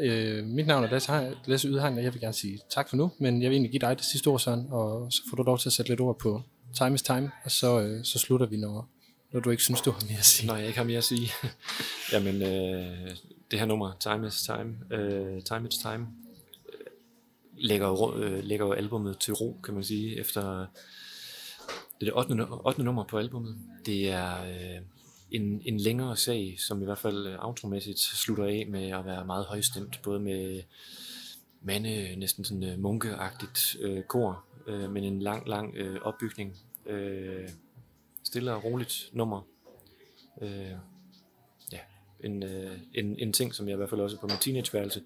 A: øh, mit navn er Lasse, Hein- Lasse Ydhegn, og jeg vil gerne sige tak for nu, men jeg vil egentlig give dig det sidste ord, Søren, og så får du lov til at sætte lidt ord på Time is Time, og så, øh, så slutter vi, når, når du ikke synes, du har mere at sige.
B: Når jeg ikke har mere at sige. Jamen, øh, det her nummer, Time is Time, øh, Time is Time, øh, lægger, jo øh, lægger jo albumet til ro, kan man sige, efter det er det 8. 8. nummer på albumet. Det er øh, en, en længere sag, som i hvert fald øh, automæssigt slutter af med at være meget højstemt, både med mande, næsten sådan øh, munkeagtigt øh, kor, øh, men en lang, lang øh, opbygning. Øh, stille og roligt nummer. Øh, ja, en, øh, en, en ting, som jeg i hvert fald også på min teenageværelse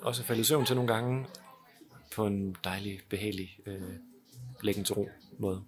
B: også er faldet i søvn til nogle gange på en dejlig, behagelig, øh, læggen til ro måde.